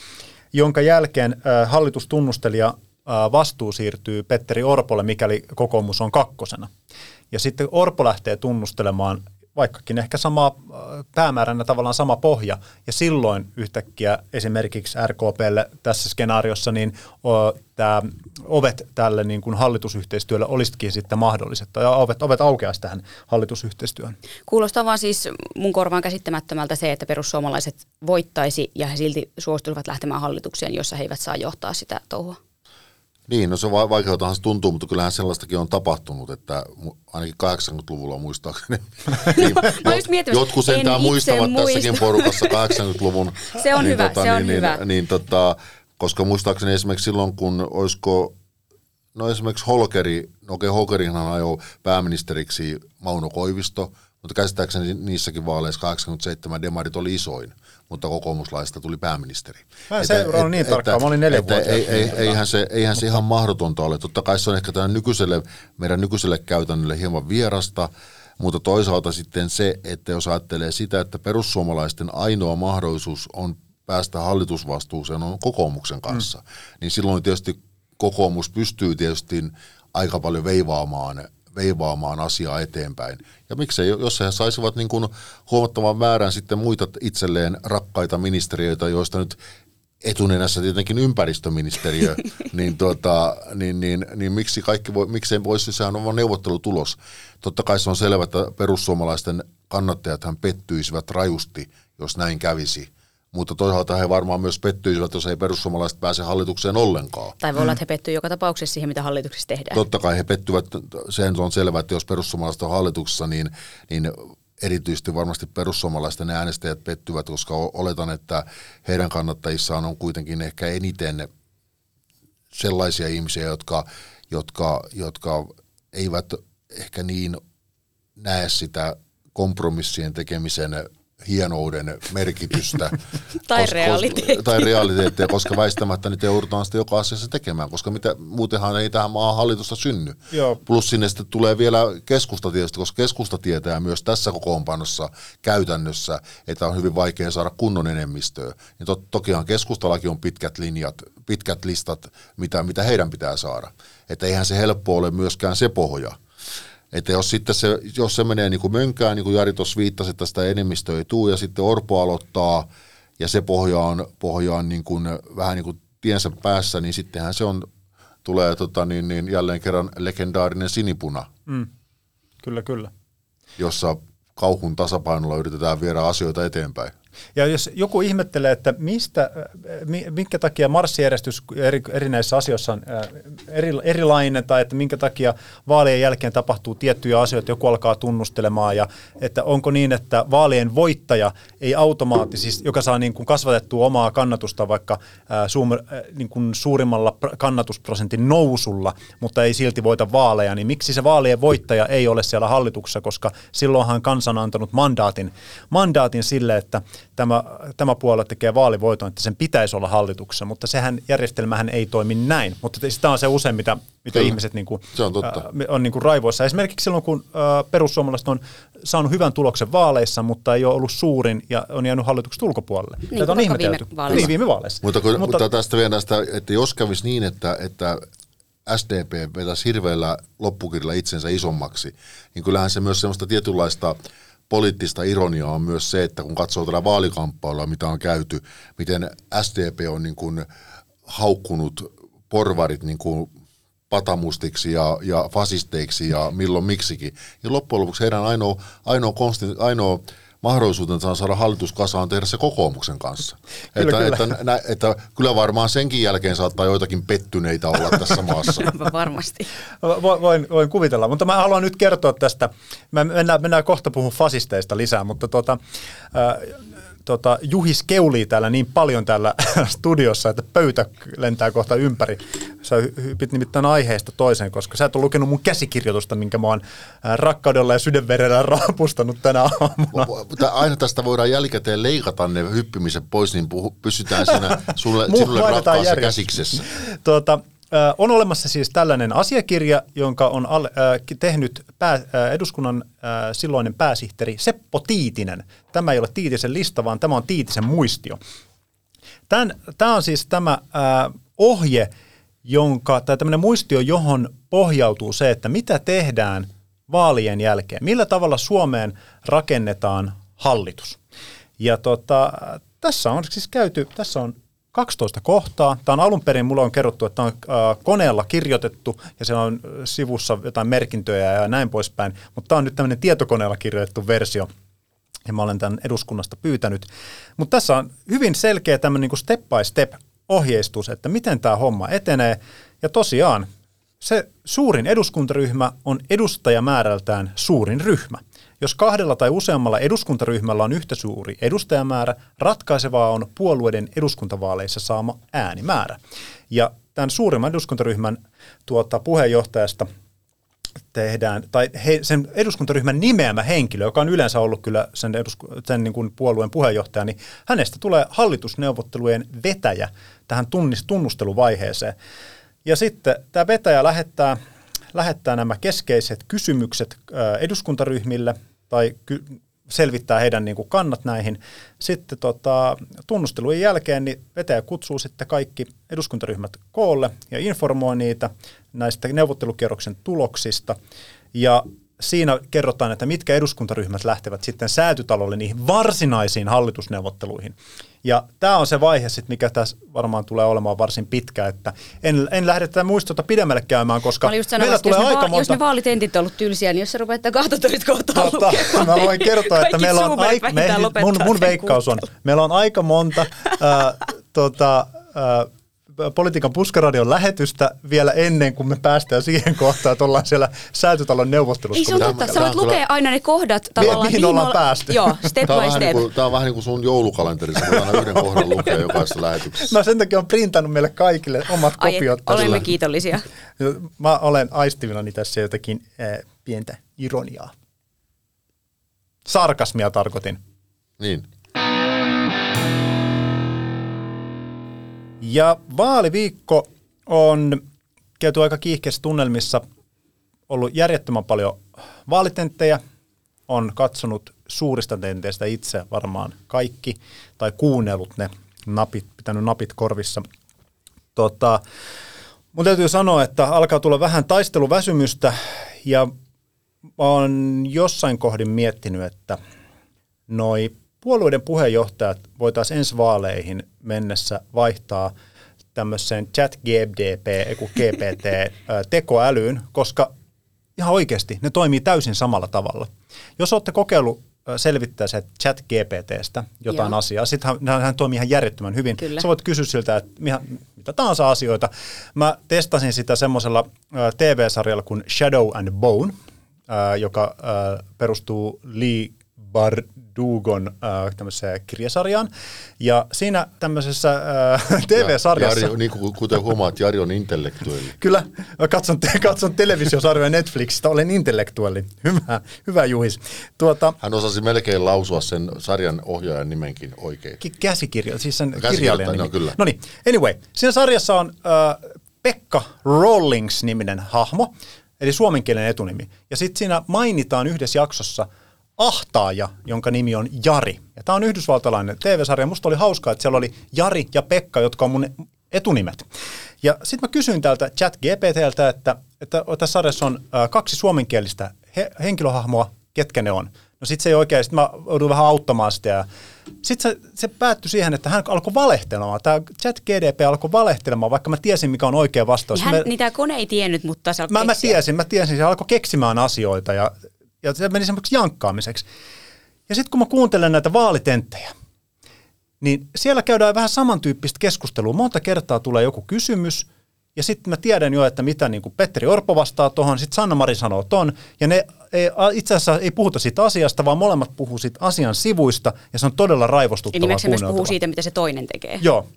jonka jälkeen äh, hallitustunnustelija äh, vastuu siirtyy Petteri Orpolle, mikäli kokoomus on kakkosena. Ja sitten Orpo lähtee tunnustelemaan vaikkakin ehkä sama äh, päämääränä tavallaan sama pohja, ja silloin yhtäkkiä esimerkiksi RKPlle tässä skenaariossa niin tämä ovet tälle niin kuin hallitusyhteistyölle olisikin sitten mahdolliset, tai ovet, ovet aukeaisi tähän hallitusyhteistyöhön. Kuulostaa vaan siis mun korvaan käsittämättömältä se, että perussuomalaiset voittaisi ja he silti suostuisivat lähtemään hallitukseen, jossa he eivät saa johtaa sitä touhua. Niin, no se vaikeutahan se tuntuu, mutta kyllähän sellaistakin on tapahtunut, että ainakin 80-luvulla muistaakseni. niin, jot, jotkut sentään muistavat muista. tässäkin porukassa 80-luvun. se on niin, hyvä, tota, se on niin, hyvä. Niin, niin, tota, koska muistaakseni esimerkiksi silloin, kun olisiko, no esimerkiksi Holkeri, no okei okay, Holkerinhan ajoi pääministeriksi Mauno Koivisto, mutta käsittääkseni niissäkin vaaleissa 87 demarit oli isoin, mutta kokoomuslaista tuli pääministeri. Mä en seurannut niin tarkkaan, mä olin neljä että ei, ei, eihän, se, eihän se ihan mahdotonta ole. Totta kai se on ehkä tämän nykyiselle, meidän nykyiselle käytännölle hieman vierasta, mutta toisaalta sitten se, että jos ajattelee sitä, että perussuomalaisten ainoa mahdollisuus on päästä hallitusvastuuseen on kokoomuksen kanssa, mm. niin silloin tietysti kokoomus pystyy tietysti aika paljon veivaamaan, veivaamaan asiaa eteenpäin. Ja miksei, jos he saisivat niin kuin huomattavan määrän sitten muita itselleen rakkaita ministeriöitä, joista nyt etunenässä tietenkin ympäristöministeriö, niin, tuota, niin, niin, niin, miksi kaikki voi, miksei voisi, sehän on neuvottelutulos. Totta kai se on selvä, että perussuomalaisten kannattajathan pettyisivät rajusti, jos näin kävisi mutta toisaalta he varmaan myös pettyisivät, jos ei perussuomalaiset pääse hallitukseen ollenkaan. Tai voi olla, että he pettyivät joka tapauksessa siihen, mitä hallituksessa tehdään. Totta kai he pettyvät, sen on selvää, että jos perussuomalaiset on hallituksessa, niin, niin erityisesti varmasti perussuomalaisten äänestäjät pettyvät, koska oletan, että heidän kannattajissaan on kuitenkin ehkä eniten sellaisia ihmisiä, jotka, jotka, jotka eivät ehkä niin näe sitä kompromissien tekemisen hienouden merkitystä. tai koska, realiteettia. Tai realiteettia, koska väistämättä nyt joudutaan sitä joka asiassa tekemään, koska mitä, muutenhan ei tähän maan hallitusta synny. Joo. Plus sinne sitten tulee vielä keskusta tietysti, koska keskusta tietää myös tässä kokoonpanossa käytännössä, että on hyvin vaikea saada kunnon enemmistöä. Ja to, tokihan keskustallakin on pitkät linjat, pitkät listat, mitä, mitä heidän pitää saada. Että eihän se helppo ole myöskään se pohja että jos sitten se, jos se menee niin kuin mönkään, niin kuin Jari tuossa viittasi, että sitä enemmistöä ei tule, ja sitten Orpo aloittaa, ja se pohja on, pohja on niin kuin, vähän niin kuin tiensä päässä, niin sittenhän se on, tulee tota, niin, niin jälleen kerran legendaarinen sinipuna. Mm. Kyllä, kyllä. Jossa kauhun tasapainolla yritetään viedä asioita eteenpäin. Ja jos joku ihmettelee, että mistä, minkä takia marssijärjestys eri, erinäisissä asioissa on eri, erilainen tai että minkä takia vaalien jälkeen tapahtuu tiettyjä asioita, joku alkaa tunnustelemaan ja että onko niin, että vaalien voittaja ei automaattisesti, joka saa niin kuin kasvatettua omaa kannatusta vaikka suum, niin kuin suurimmalla kannatusprosentin nousulla, mutta ei silti voita vaaleja, niin miksi se vaalien voittaja ei ole siellä hallituksessa, koska silloinhan kansa on antanut mandaatin, mandaatin sille, että tämä, tämä puolue tekee vaalivoiton, että sen pitäisi olla hallituksessa, mutta sehän järjestelmähän ei toimi näin. Mutta sitä on se usein, mitä, mitä ihmiset niin kuin, se on, totta. Äh, on niin kuin raivoissa. Esimerkiksi silloin, kun äh, perussuomalaiset on saanut hyvän tuloksen vaaleissa, mutta ei ole ollut suurin ja on jäänyt hallituksen ulkopuolelle. Niin, Tätä on ihmetelty. Viime vaaleissa. Niin, viime vaaleissa. Mutta, kun, mutta, mutta tästä vielä tästä, että jos kävisi niin, että, että SDP vetäisi hirveällä loppukirjalla itsensä isommaksi, niin kyllähän se myös semmoista tietynlaista poliittista ironiaa on myös se, että kun katsoo tätä vaalikamppailua, mitä on käyty, miten SDP on niin kuin haukkunut porvarit niin kuin patamustiksi ja, ja fasisteiksi ja milloin miksikin. Ja loppujen lopuksi heidän ainoa, ainoa, konsti, ainoa mahdollisuutensa saada hallitus kasaan tehdä se kokoomuksen kanssa. kyllä, että, kyllä. Että, nä, että kyllä varmaan senkin jälkeen saattaa joitakin pettyneitä olla tässä maassa. Varmasti. Voin, voin kuvitella, mutta mä haluan nyt kertoa tästä. Mä mennään, mennään kohta puhun fasisteista lisää, mutta tuota, äh, tota, Juhis keulii täällä niin paljon täällä studiossa, että pöytä lentää kohta ympäri. Sä hypit nimittäin aiheesta toiseen, koska sä et ole lukenut mun käsikirjoitusta, minkä mä oon rakkaudella ja sydänverellä raapustanut tänä aamuna. Aina tästä voidaan jälkikäteen leikata ne hyppimisen pois, niin pysytään siinä sulle, sinulle rakkaassa käsiksessä. Tuota, on olemassa siis tällainen asiakirja, jonka on al, äh, tehnyt pää, äh, eduskunnan äh, silloinen pääsihteeri Seppo Tiitinen. Tämä ei ole Tiitisen lista, vaan tämä on Tiitisen muistio. Tämä on siis tämä äh, ohje, jonka, tai tämmöinen muistio, johon pohjautuu se, että mitä tehdään vaalien jälkeen. Millä tavalla Suomeen rakennetaan hallitus. Ja tota, tässä on siis käyty, tässä on 12 kohtaa. Tämä on alun perin, mulla on kerrottu, että tämä on äh, koneella kirjoitettu ja siellä on sivussa jotain merkintöjä ja näin poispäin, mutta tämä on nyt tämmöinen tietokoneella kirjoitettu versio ja mä olen tämän eduskunnasta pyytänyt. Mutta tässä on hyvin selkeä tämmöinen niin step by step ohjeistus, että miten tämä homma etenee. Ja tosiaan se suurin eduskuntaryhmä on edustajamäärältään suurin ryhmä. Jos kahdella tai useammalla eduskuntaryhmällä on yhtä suuri edustajamäärä, ratkaisevaa on puolueiden eduskuntavaaleissa saama äänimäärä. Ja tämän suurimman eduskuntaryhmän tuota, puheenjohtajasta tehdään, tai he, sen eduskuntaryhmän nimeämä henkilö, joka on yleensä ollut kyllä sen, edusku, sen niin kuin puolueen puheenjohtaja, niin hänestä tulee hallitusneuvottelujen vetäjä tähän tunnusteluvaiheeseen. Ja sitten tämä vetäjä lähettää, lähettää nämä keskeiset kysymykset eduskuntaryhmille tai ky- selvittää heidän niin kuin kannat näihin. Sitten tota, tunnustelujen jälkeen niin vetäjä kutsuu sitten kaikki eduskuntaryhmät koolle ja informoi niitä näistä neuvottelukierroksen tuloksista. Ja siinä kerrotaan, että mitkä eduskuntaryhmät lähtevät sitten säätytalolle niihin varsinaisiin hallitusneuvotteluihin. Ja tämä on se vaihe, sit, mikä tässä varmaan tulee olemaan varsin pitkä, että en, en lähde tätä muistota pidemmälle käymään, koska meillä tulee aika va- monta... Jos ne vaalitentit on ollut tylsiä, niin jos sä rupeat kahtotorit kohta Tota, mä voin kertoa, että meillä on aika, me, mun, mun veikkaus on, meillä on aika monta ää, tota, ää, politiikan puskaradion lähetystä vielä ennen kuin me päästään siihen kohtaan, että ollaan siellä säätytalon neuvottelussa. Ei se on totta, sä voit lukea aina ne kohdat tavallaan. mihin ollaan päästy. Joo, step Tämä on, by vähän step. niin kuin, tämä on vähän niin kuin sun joulukalenteri, sä voit aina yhden kohdan lukea jokaisessa lähetyksessä. Mä sen takia on printannut meille kaikille omat Ai, et, kopiot. olemme kiitollisia. Mä olen aistivinani tässä jotakin äh, pientä ironiaa. Sarkasmia tarkoitin. Niin. Ja vaaliviikko on käyty aika kiihkeässä tunnelmissa, ollut järjettömän paljon vaalitenttejä, on katsonut suurista tenteistä itse varmaan kaikki, tai kuunnellut ne napit, pitänyt napit korvissa. Tota, mun täytyy sanoa, että alkaa tulla vähän taisteluväsymystä, ja olen jossain kohdin miettinyt, että noi puolueiden puheenjohtajat voitaisiin ensi vaaleihin mennessä vaihtaa tämmöiseen chat GDP, GPT tekoälyyn, koska ihan oikeasti ne toimii täysin samalla tavalla. Jos olette kokeillut ää, selvittää se chat GPTstä jotain Joo. asiaa, sitten hän, hän toimii ihan järjettömän hyvin. Kyllä. Sä voit kysyä siltä, että ihan, mitä tahansa asioita. Mä testasin sitä semmoisella TV-sarjalla kuin Shadow and Bone, ää, joka ää, perustuu Lee Bardugon äh, tämmöiseen kirjasarjaan. Ja siinä tämmöisessä äh, TV-sarjassa... Jari, niin kuin, kuten huomaat, Jari on intellektuelli. Kyllä, mä katson, te, katson televisiosarjoja Netflixistä, olen intellektuelli. Hyvä, hyvä Juhis. Tuota, Hän osasi melkein lausua sen sarjan ohjaajan nimenkin oikein. ki- käsikirja, siis sen kirjailijan no nimi. kyllä. No niin, anyway, siinä sarjassa on äh, Pekka Rawlings-niminen hahmo, eli suomenkielinen etunimi. Ja sitten siinä mainitaan yhdessä jaksossa ahtaaja, jonka nimi on Jari. Ja tämä on yhdysvaltalainen TV-sarja. Musta oli hauskaa, että siellä oli Jari ja Pekka, jotka on mun etunimet. Ja sitten mä kysyin täältä chat GPTltä, että, että tässä sarjassa on kaksi suomenkielistä he, henkilöhahmoa, ketkä ne on. No sit se ei oikein, sit mä joudun vähän auttamaan sitä ja sitten se, se päättyi siihen, että hän alkoi valehtelemaan. Tämä chat GDP alkoi valehtelemaan, vaikka mä tiesin, mikä on oikea vastaus. Hän, Me- niin tämä kone ei tiennyt, mutta sä Mä, mä keksiä. tiesin, mä tiesin, se alkoi keksimään asioita ja, ja se meni semmoiksi jankkaamiseksi. Ja sitten kun mä kuuntelen näitä vaalitenttejä, niin siellä käydään vähän samantyyppistä keskustelua. Monta kertaa tulee joku kysymys, ja sitten mä tiedän jo, että mitä niin kuin Petteri Orpo vastaa tuohon, sitten Sanna-Mari sanoo ton, ja ne ei, itse asiassa ei puhuta siitä asiasta, vaan molemmat puhuu siitä asian sivuista, ja se on todella raivostuttavaa myös puhuu siitä, mitä se toinen tekee. Joo,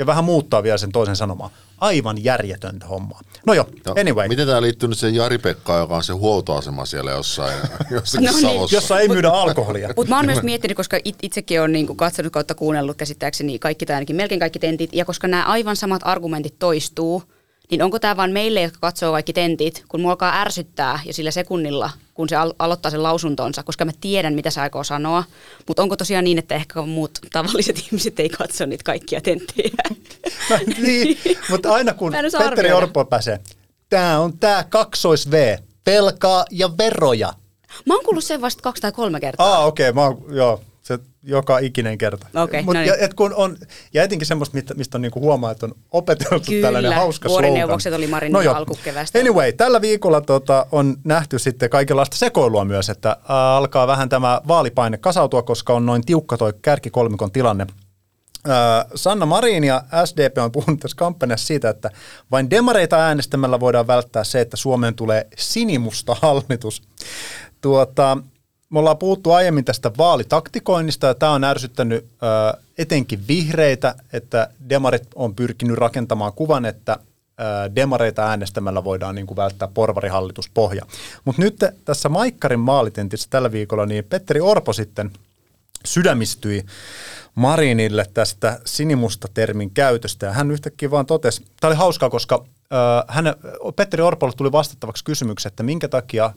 ja vähän muuttaa vielä sen toisen sanomaa. Aivan järjetöntä hommaa. No joo, No, anyway. Miten tämä liittyy nyt siihen Jari-Pekkaan, joka on se huoltoasema siellä jossain, jossakin No niin. Jossa ei myydä alkoholia. Mutta mä oon myös miettinyt, koska it, itsekin olen niinku katsonut kautta kuunnellut käsittääkseni kaikki tai ainakin melkein kaikki tentit, ja koska nämä aivan samat argumentit toistuu, niin onko tämä vain meille, jotka katsoo kaikki tentit, kun mua alkaa ärsyttää ja sillä sekunnilla, kun se al- aloittaa sen lausuntonsa, koska mä tiedän, mitä se aikoo sanoa. Mutta onko tosiaan niin, että ehkä muut tavalliset ihmiset ei katso niitä kaikkia tenttejä? Niin, mutta aina kun Petteri arvioida. Orpo pääsee, tämä on tämä kaksois V, velkaa ja veroja. Mä oon kuullut sen vasta kaksi tai kolme kertaa. Aa, okei, okay, mä oon, joo, se joka ikinen kerta. Okei, Mut no niin. ja, et kun on, ja etenkin semmoista, mistä, mistä on niinku huomaa, että on opeteltu Kyllä, tällainen hauska slogan. vuorineuvokset oli Marinin no joo. alkukeväästä. Anyway, tällä viikolla tota, on nähty sitten kaikenlaista sekoilua myös, että ää, alkaa vähän tämä vaalipaine kasautua, koska on noin tiukka toi kärkikolmikon tilanne. Sanna Marin ja SDP on puhunut tässä kampanjassa siitä, että vain demareita äänestämällä voidaan välttää se, että Suomeen tulee sinimusta hallitus. Tuota, me ollaan puhuttu aiemmin tästä vaalitaktikoinnista ja tämä on ärsyttänyt ö, etenkin vihreitä, että demarit on pyrkinyt rakentamaan kuvan, että demareita äänestämällä voidaan niin kuin välttää porvarihallituspohja. Mutta nyt tässä Maikkarin maalitentissä tällä viikolla, niin Petteri Orpo sitten sydämistyi Marinille tästä sinimusta termin käytöstä. Ja hän yhtäkkiä vaan totesi, tämä oli hauskaa, koska hän, Petteri Orpolle tuli vastattavaksi kysymyksiä, että minkä takia äh,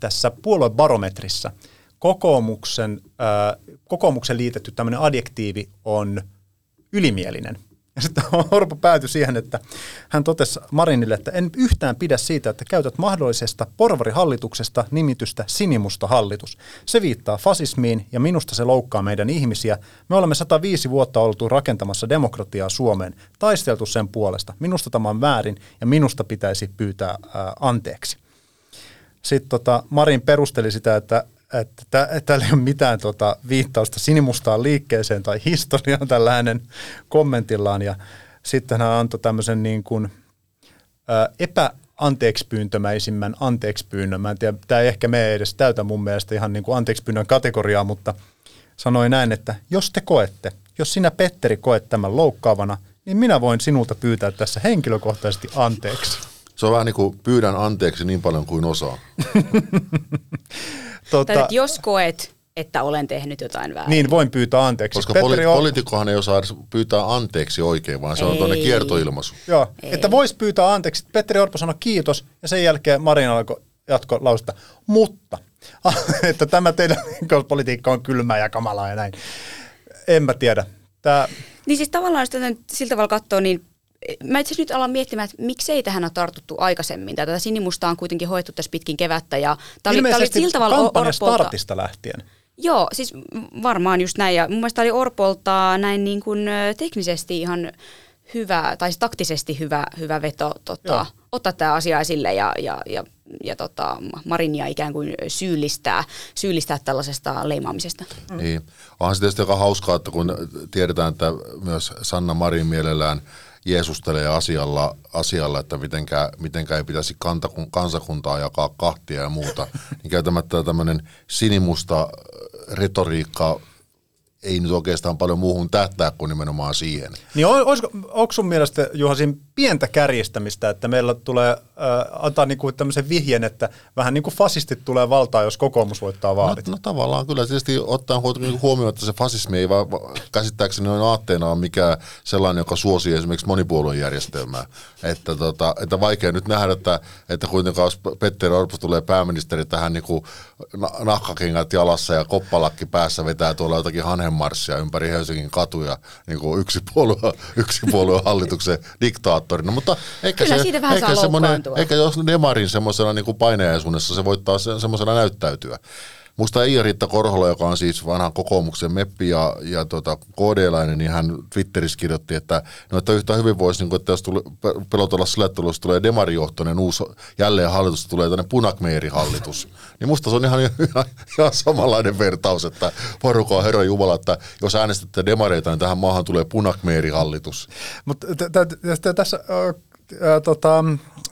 tässä puoluebarometrissa kokoomuksen, äh, kokoomuksen liitetty tämmöinen adjektiivi on ylimielinen. Ja sitten Orpo päätyi siihen, että hän totesi Marinille, että en yhtään pidä siitä, että käytät mahdollisesta porvarihallituksesta nimitystä sinimusta hallitus. Se viittaa fasismiin ja minusta se loukkaa meidän ihmisiä. Me olemme 105 vuotta oltu rakentamassa demokratiaa Suomeen, taisteltu sen puolesta. Minusta tämä on väärin ja minusta pitäisi pyytää ää, anteeksi. Sitten tota, Marin perusteli sitä, että että täällä ei ole mitään tota viittausta sinimustaan liikkeeseen tai historiaan tällä hänen kommentillaan. Ja sitten hän antoi tämmöisen niin kuin, ää, epäanteekspyyntömäisimmän anteekspyynnön. Mä en tiedä, tämä ei ehkä mene edes täytä mun mielestä ihan niin kuin anteekspyynnön kategoriaa, mutta sanoi näin, että jos te koette, jos sinä Petteri koet tämän loukkaavana, niin minä voin sinulta pyytää tässä henkilökohtaisesti anteeksi. Se on vähän niin kuin pyydän anteeksi niin paljon kuin osaa. Tota, tai että jos koet, että olen tehnyt jotain väärin. Niin, voin pyytää anteeksi. Koska poli- on... poliitikkohan ei osaa pyytää anteeksi oikein, vaan se ei. on tuonne kiertoilmaisu. Joo, ei. että vois pyytää anteeksi. Petteri Orpo sanoi kiitos, ja sen jälkeen Marin alkoi jatko lausta. Mutta, että tämä teidän politiikka on kylmää ja kamalaa ja näin. En mä tiedä. Tää... Niin siis tavallaan, jos tätä sillä tavalla katsoo, niin mä itse nyt alan miettimään, että miksei tähän on tartuttu aikaisemmin. Tätä sinimusta on kuitenkin hoettu tässä pitkin kevättä. Ja tää oli, Ilmeisesti tää oli sillä tavalla startista lähtien. Joo, siis varmaan just näin. Ja mun mielestä oli Orpolta näin niin kuin teknisesti ihan hyvä, tai siis taktisesti hyvä, hyvä veto tota, ottaa tämä asia esille ja, ja, ja, ja tota, Marinia ikään kuin syyllistää, syyllistää tällaisesta leimaamisesta. Mm. Niin. Onhan se tietysti aika hauskaa, että kun tiedetään, että myös Sanna Marin mielellään – jeesustelee asialla, asialla että mitenkä, mitenkä ei pitäisi kantakun, kansakuntaa jakaa kahtia ja muuta, niin käytämättä tämmöinen sinimusta retoriikka ei nyt oikeastaan paljon muuhun tähtää kuin nimenomaan siihen. Niin olisiko, onko sun mielestä, Juha, siinä pientä kärjistämistä, että meillä tulee äh, antaa niinku tämmöisen vihjen, että vähän niin kuin fasistit tulee valtaan, jos kokoomus voittaa vaalit? No, no tavallaan kyllä, tietysti ottaa huomioon, että se fasismi ei vaan käsittääkseni on aatteena on mikään sellainen, joka suosii esimerkiksi monipuolueen järjestelmää. Että, tota, että vaikea nyt nähdä, että, että kuitenkaan jos Petteri Orpo tulee pääministeri tähän niin kuin nahkakengät jalassa ja koppalakki päässä vetää tuolla jotakin hanhenmarssia ympäri Helsingin katuja niin kuin yksi puolue, yksi puolue hallituksen diktaattorina. Mutta eikä Kyllä se, siitä vähän eikä semmoinen, eikä jos Demarin semmoisena niin painajaisuudessa se voittaa semmoisena näyttäytyä. Musta Iia-Riitta Korhola, joka on siis vanhan kokoomuksen meppi ja, ja tota, KD-läinen, niin hän Twitterissä kirjoitti, että, no, että yhtä hyvin voisi, niin että jos tuli, pelotella sille, että tulee demarijohtoinen uusi jälleen hallitus, tulee tänne punakmeerihallitus. niin musta se on ihan, ihan, ihan samanlainen vertaus, että porukaa Herra Jumala, että jos äänestätte demareita, niin tähän maahan tulee punakmeerihallitus. Mutta tässä tota,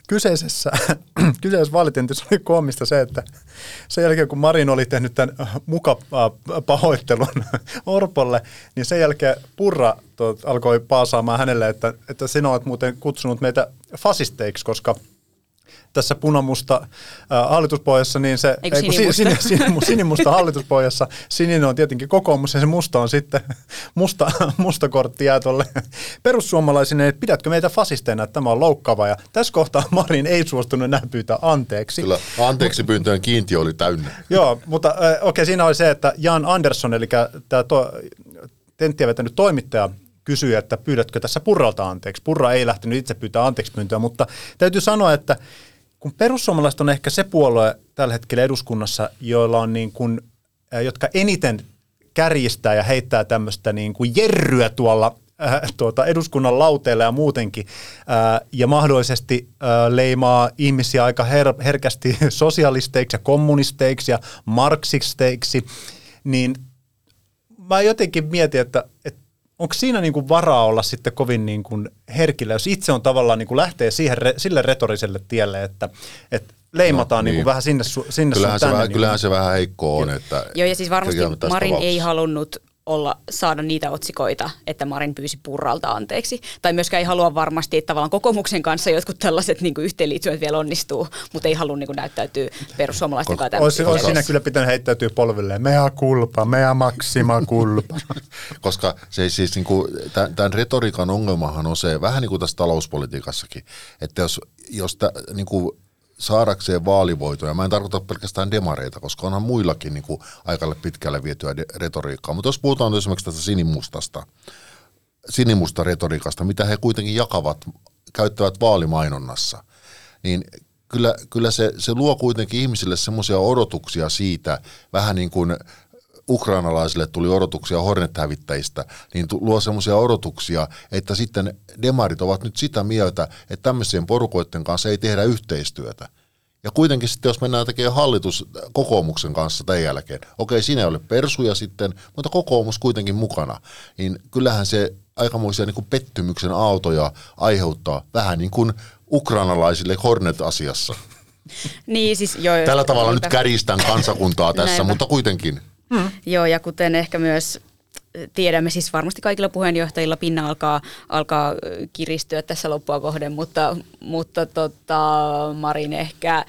kyseisessä, kyseisessä vaalitentissä oli koomista se, että sen jälkeen kun Marin oli tehnyt tämän muka pahoittelun Orpolle, niin sen jälkeen Purra alkoi paasaamaan hänelle, että, että sinä olet muuten kutsunut meitä fasisteiksi, koska – tässä punamusta äh, hallituspohjassa, niin se, ei, sinimusta. Sin, sin, sinimusta hallituspohjassa, sininen on tietenkin kokoomus ja se musta on sitten, musta, musta kortti jää tuolle perussuomalaisille, että pidätkö meitä fasisteina, että tämä on loukkaava ja tässä kohtaa Marin ei suostunut enää pyytää anteeksi. Kyllä, anteeksi pyyntöön kiintiö oli täynnä. Joo, mutta äh, okei, okay, siinä oli se, että Jan Andersson, eli tämä to, tenttiä vetänyt toimittaja, kysyi, että pyydätkö tässä Purralta anteeksi. Purra ei lähtenyt itse pyytää anteeksi pyyntöä, mutta täytyy sanoa, että kun perussuomalaiset on ehkä se puolue tällä hetkellä eduskunnassa, joilla on niin kuin, jotka eniten kärjistää ja heittää tämmöistä niin kuin jerryä tuolla äh, tuota, eduskunnan lauteilla ja muutenkin, äh, ja mahdollisesti äh, leimaa ihmisiä aika her- herkästi sosialisteiksi ja kommunisteiksi ja marksisteiksi, niin mä jotenkin mietin, että, että onko siinä niin kuin varaa olla sitten kovin niin kuin herkillä, jos itse on tavallaan niin kuin lähtee siihen, sille retoriselle tielle, että, että leimataan no, niin. Niin kuin vähän sinne, sinne kyllähän, sun se, tänne. vähän, niin kyllähän se vähän heikko on. Että Joo, ja siis varmasti Marin ei halunnut olla, saada niitä otsikoita, että Marin pyysi Purralta anteeksi. Tai myöskään ei halua varmasti, että tavallaan kokoomuksen kanssa jotkut tällaiset niin yhteenliittymät vielä onnistuu, mutta ei halua niin kuin näyttäytyy perussuomalaisten kanssa. Olisi, olisi siinä kyllä pitänyt heittäytyä polvilleen, mea kulpa, mea maksima kulpa. Koska se siis niin kuin, tämän retoriikan ongelmahan on se, vähän niin kuin tässä talouspolitiikassakin, että jos, jos tä, niin kuin saadakseen vaalivoitoja, mä en tarkoita pelkästään demareita, koska onhan muillakin niin kuin aikalle pitkälle vietyä de- retoriikkaa, mutta jos puhutaan esimerkiksi tästä sinimustasta, sinimusta retoriikasta, mitä he kuitenkin jakavat, käyttävät vaalimainonnassa, niin kyllä, kyllä se, se luo kuitenkin ihmisille semmoisia odotuksia siitä, vähän niin kuin ukrainalaisille tuli odotuksia Hornet-hävittäjistä, niin luo semmoisia odotuksia, että sitten demarit ovat nyt sitä mieltä, että tämmöisien porukoiden kanssa ei tehdä yhteistyötä. Ja kuitenkin sitten, jos mennään tekemään hallitus kokoomuksen kanssa tämän jälkeen, okei, siinä ei ole persuja sitten, mutta kokoomus kuitenkin mukana, niin kyllähän se aikamoisia niin kuin pettymyksen aaltoja aiheuttaa vähän niin kuin ukrainalaisille Hornet-asiassa. Niin, siis jo, Tällä tavalla nyt kärjistän kansakuntaa tässä, Näinpä. mutta kuitenkin. Hmm. Joo, ja kuten ehkä myös tiedämme, siis varmasti kaikilla puheenjohtajilla pinna alkaa, alkaa kiristyä tässä loppua kohden, mutta, mutta tota, Marin ehkä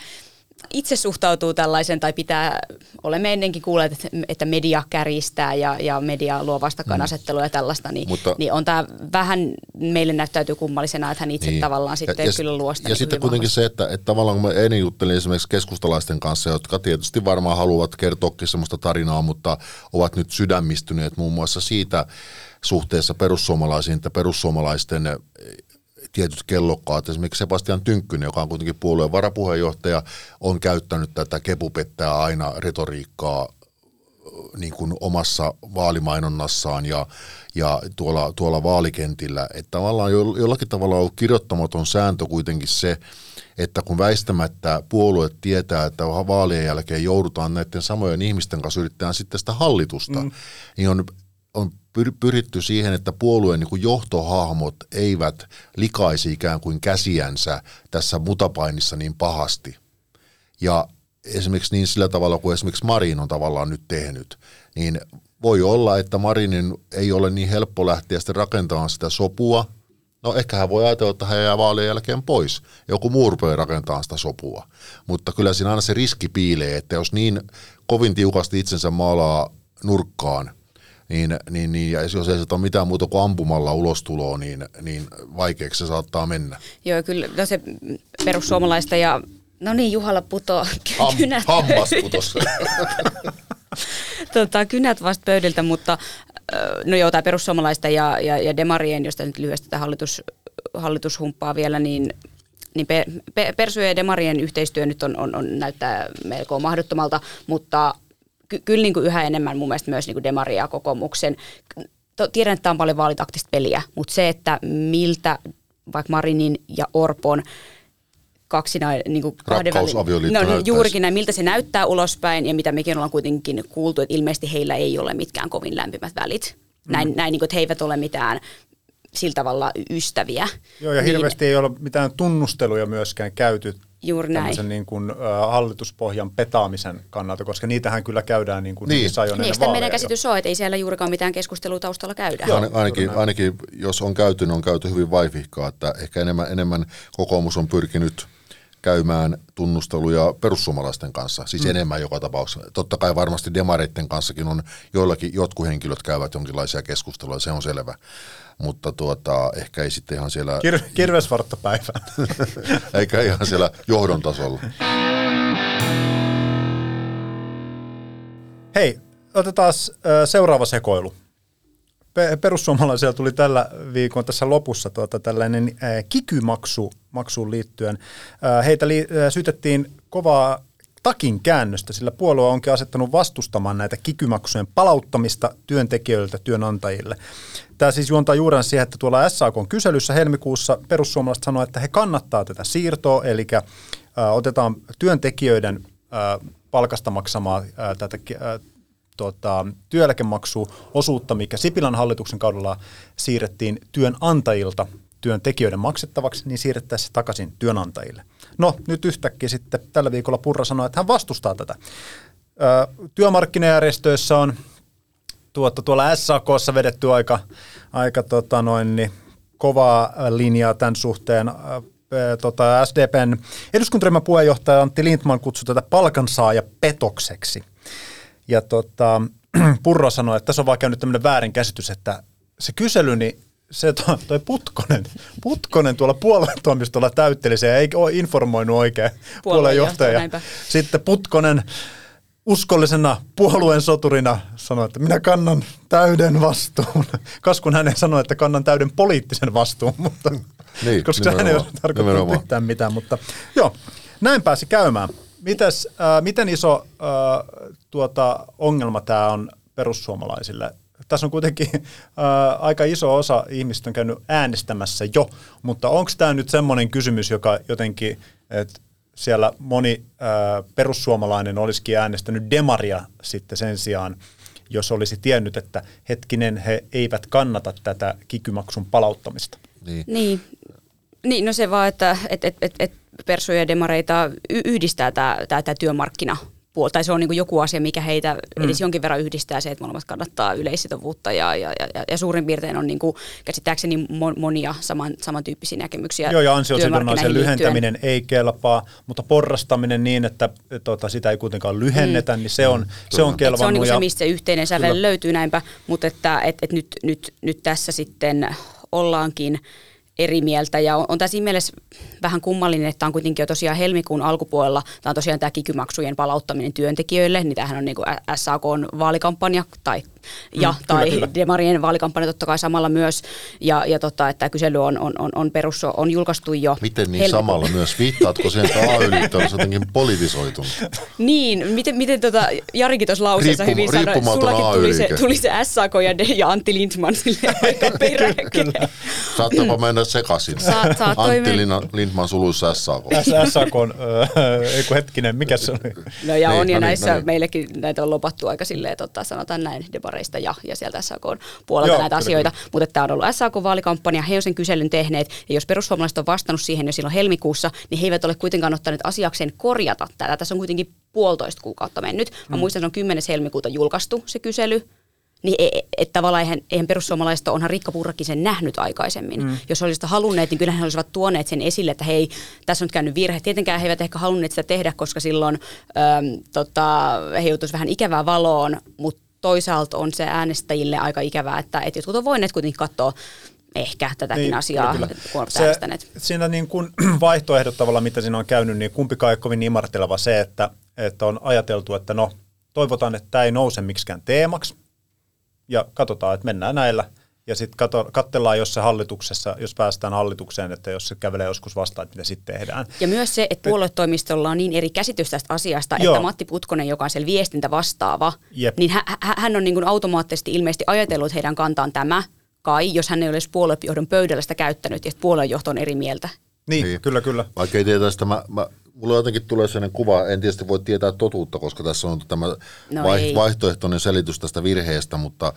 itse suhtautuu tällaisen tai pitää, olemme ennenkin kuulleet, että media käristää ja, ja media luo vastakkainasettelua mm. ja tällaista, niin, Mutta, niin on tämä vähän, meille näyttäytyy kummallisena, että hän itse niin. tavallaan sitten ja, kyllä luo sitä. Ja niin sitten kuitenkin vahvasti. se, että, että tavallaan kun mä ennen juttelin esimerkiksi keskustalaisten kanssa, jotka tietysti varmaan haluavat kertoakin sellaista tarinaa, mutta ovat nyt sydämistyneet muun muassa siitä, suhteessa perussuomalaisiin, että perussuomalaisten tietyt kellokkaat. Esimerkiksi Sebastian Tynkkynen, joka on kuitenkin puolueen varapuheenjohtaja, on käyttänyt tätä kepupettää aina retoriikkaa niin kuin omassa vaalimainonnassaan ja, ja tuolla, tuolla vaalikentillä. Että tavallaan jollakin tavalla on kirjoittamaton sääntö kuitenkin se, että kun väistämättä puolue tietää, että vaalien jälkeen joudutaan näiden samojen ihmisten kanssa yrittämään sitten sitä hallitusta, mm. niin on, on pyritty siihen, että puolueen niin johtohahmot eivät likaisi ikään kuin käsiänsä tässä mutapainissa niin pahasti. Ja esimerkiksi niin sillä tavalla kuin esimerkiksi Marin on tavallaan nyt tehnyt, niin voi olla, että Marinin ei ole niin helppo lähteä sitten rakentamaan sitä sopua. No ehkä hän voi ajatella, että hän jää vaalien jälkeen pois. Joku muu rupeaa rakentamaan sitä sopua. Mutta kyllä siinä aina se riski piilee, että jos niin kovin tiukasti itsensä maalaa nurkkaan – niin, niin, niin ja jos ei ole mitään muuta kuin ampumalla ulostuloa, niin, niin vaikeaksi se saattaa mennä. Joo, kyllä no se perussuomalaista ja no niin, Juhalla puto Ham, kynät. Hammas putos. tota, kynät vasta pöydiltä, mutta no joo, tämä perussuomalaista ja, ja, ja Demarien, josta nyt lyhyesti tämä hallitus, hallitus humppaa vielä, niin niin pe, pe, Persujen ja Demarien yhteistyö nyt on, on, on, näyttää melko mahdottomalta, mutta ky- kyllä niin kuin yhä enemmän mun mielestä myös niin kuin Demaria ja kokoomuksen. Tiedän, että tämä on paljon vaalitaktista peliä, mutta se, että miltä vaikka Marinin ja Orpon kaksi näin, niin kuin kahden välin, no, niin, juurikin näin, miltä se näyttää ulospäin ja mitä mekin ollaan kuitenkin kuultu, että ilmeisesti heillä ei ole mitkään kovin lämpimät välit. Näin, mm. näin niin kuin, että he eivät ole mitään sillä tavalla ystäviä. Joo, ja niin, hirveästi ei ole mitään tunnusteluja myöskään käyty Juuri näin. Niin kuin, uh, hallituspohjan petaamisen kannalta, koska niitähän kyllä käydään niin kuin niin. niissä ajoin niin, meidän käsitys on, että ei siellä juurikaan mitään keskustelua taustalla käydä? Joo, ainakin, ainakin jos on käyty, niin on käyty hyvin vaivihkaa, että ehkä enemmän, enemmän kokoomus on pyrkinyt käymään tunnusteluja perussuomalaisten kanssa, siis mm. enemmän joka tapauksessa. Totta kai varmasti demareiden kanssakin on joillakin, jotkut henkilöt käyvät jonkinlaisia keskusteluja, se on selvä mutta tuota, ehkä ei sitten ihan siellä... Kir- kirvesvarttapäivä. Eikä ihan siellä johdon tasolla. Hei, otetaan seuraava sekoilu. Perussuomalaisilla tuli tällä viikon tässä lopussa tuota, tällainen kikymaksu maksuun liittyen. Heitä li- syytettiin kovaa takin käännöstä, sillä puolue onkin asettanut vastustamaan näitä kikymaksujen palauttamista työntekijöiltä työnantajille. Tämä siis juontaa juuren siihen, että tuolla SAK kyselyssä helmikuussa perussuomalaiset sanoivat, että he kannattaa tätä siirtoa, eli äh, otetaan työntekijöiden äh, palkasta maksamaa äh, tätä tota, työeläkemaksuosuutta, mikä Sipilän hallituksen kaudella siirrettiin työnantajilta työntekijöiden maksettavaksi, niin siirrettäisiin takaisin työnantajille. No nyt yhtäkkiä sitten tällä viikolla Purra sanoi, että hän vastustaa tätä. Työmarkkinajärjestöissä on tuota, tuolla SAKssa vedetty aika, aika tota noin, niin, kovaa linjaa tämän suhteen. Äh, tota, SDPn eduskuntaryhmän puheenjohtaja Antti Lindman kutsui tätä palkansaaja petokseksi. Ja tota, Purro sanoi, että tässä on vaan käynyt tämmöinen väärinkäsitys, että se kysely, niin se toi, toi Putkonen, Putkonen tuolla puoluetoimistolla täytteli se ei ole informoinut oikein puolueenjohtaja. Sitten Putkonen uskollisena puolueen soturina sanoi, että minä kannan täyden vastuun. Kaskun hänen sanoi, että kannan täyden poliittisen vastuun, mutta niin, koska hän ei ole tarkoittanut yhtään mitään. Mutta joo, näin pääsi käymään. Mites, äh, miten iso äh, tuota, ongelma tämä on perussuomalaisille? Tässä on kuitenkin äh, aika iso osa ihmistä on käynyt äänestämässä jo, mutta onko tämä nyt semmoinen kysymys, joka jotenkin, että siellä moni äh, perussuomalainen olisikin äänestänyt demaria sitten sen sijaan, jos olisi tiennyt, että hetkinen, he eivät kannata tätä kikymaksun palauttamista. Niin. niin. Niin, no se vaan, että et, et, et, et persuja ja demareita yhdistää tämä, työmarkkina puoli, tai se on niin joku asia, mikä heitä mm. edes jonkin verran yhdistää se, että molemmat kannattaa yleissitovuutta ja, ja, ja, ja suurin piirtein on niin kuin, käsittääkseni monia saman, samantyyppisiä näkemyksiä. Joo, ja ansiosidonnaisen lyhentäminen ei kelpaa, mutta porrastaminen niin, että tuota, sitä ei kuitenkaan lyhennetä, mm. niin se on, mm. se on kelvannut. Se on niin se, mistä se yhteinen sävel löytyy näinpä, mutta että et, et nyt, nyt, nyt tässä sitten ollaankin – eri mieltä. Ja on, on tässä siinä mielessä vähän kummallinen, että tämä on kuitenkin jo tosiaan helmikuun alkupuolella. Tämä on tosiaan tämä kikymaksujen palauttaminen työntekijöille, niin tämähän on niin kuin SAK on vaalikampanja tai ja mm, tai kyllä, kyllä. Demarien vaalikampanja totta kai samalla myös. Ja, ja tota, että kysely on, on, on, on, perus, on julkaistu jo. Miten niin helmikuun. samalla myös? Viittaatko siihen, että AY-liitto on jotenkin politisoitunut? niin, miten, miten tota, Jarikin tuossa lauseessa Riippum, hyvin sanoi, sullakin tuli se, tuli se SAK ja, De, ja Antti Lindman sille aika peräkkäin. Saattaa mennä sekaisin. Saat, saat Antti Lindman, Lindman suluissa SAK. SAK on, äh, hetkinen, mikä se oli? No ja niin, on, ja no niin, näissä no niin. meillekin näitä on lopattu aika silleen, tota, sanotaan näin, demareista ja, ja sieltä SAK puolelta Joo, näitä kyllä, asioita, kyllä. mutta tämä on ollut SAK-vaalikampanja, he on sen kyselyn tehneet, ja jos perussuomalaiset on vastannut siihen jo silloin helmikuussa, niin he eivät ole kuitenkaan ottaneet asiakseen korjata tätä. Tässä on kuitenkin puolitoista kuukautta mennyt. Mä mm. muistan, että se on 10. helmikuuta julkaistu se kysely, niin e, et, et tavallaan eihän, eihän perussuomalaiset onhan Rikka Purrakin sen nähnyt aikaisemmin. Mm. Jos olisivat halunneet, niin kyllähän he olisivat tuoneet sen esille, että hei, tässä on nyt käynyt virhe. Tietenkään he eivät ehkä halunneet sitä tehdä, koska silloin äm, tota, he joutuisivat vähän ikävää valoon, mutta toisaalta on se äänestäjille aika ikävää, että, että jotkut on voineet kuitenkin katsoa ehkä tätäkin niin, asiaa, kyllä, kyllä. kun on se, äänestäneet. Siinä niin kuin vaihtoehdot tavalla, mitä siinä on käynyt, niin kumpikaan ei kovin imarteleva se, että, että on ajateltu, että no toivotaan, että tämä ei nouse miksikään teemaksi, ja katsotaan, että mennään näillä – ja sitten katsellaan, jos se hallituksessa, jos päästään hallitukseen, että jos se kävelee joskus vastaan, että mitä sitten tehdään. Ja myös se, että puoluetoimistolla on niin eri käsitys tästä asiasta, Joo. että Matti Putkonen, joka on siellä viestintä vastaava, Jep. niin hän, hän on niin kuin automaattisesti ilmeisesti ajatellut, että heidän kantaan tämä, kai, jos hän ei olisi puoluejohdon pöydällä sitä käyttänyt ja puoluejohto on eri mieltä. Niin, niin. kyllä, kyllä. Vaikka ei tietäisi, mä, mä mulla jotenkin tulee sellainen kuva, en tietysti voi tietää totuutta, koska tässä on tämä no vaihtoehtoinen selitys tästä virheestä, mutta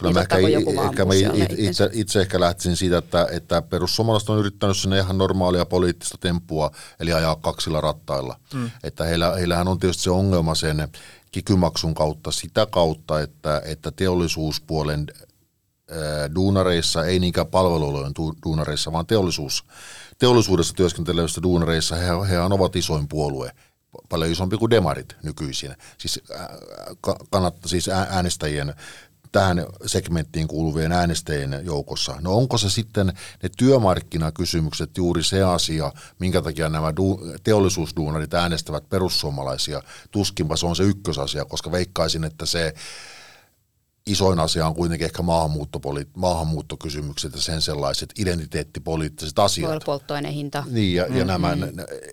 kyllä mä ehkä, ehkä mä itse, itse, ehkä lähtisin siitä, että, että perussuomalaiset on yrittänyt sinne ihan normaalia poliittista temppua, eli ajaa kaksilla rattailla. Mm. Että heillä, heillähän on tietysti se ongelma sen kikymaksun kautta sitä kautta, että, että teollisuuspuolen duunareissa, ei niinkään palveluiden duunareissa, vaan teollisuus, teollisuudessa työskentelevissä duunareissa he, he ovat isoin puolue, paljon isompi kuin demarit nykyisin, siis, kannattaa, siis äänestäjien tähän segmenttiin kuuluvien äänestäjien joukossa. No onko se sitten ne työmarkkinakysymykset juuri se asia, minkä takia nämä du- teollisuusduunarit äänestävät perussuomalaisia? Tuskinpa se on se ykkösasia, koska veikkaisin, että se isoin asia on kuitenkin ehkä maahanmuuttopoli- maahanmuuttokysymykset ja sen sellaiset identiteettipoliittiset asiat. Polttoaineen hinta. Niin, ja, mm-hmm. ja nämä,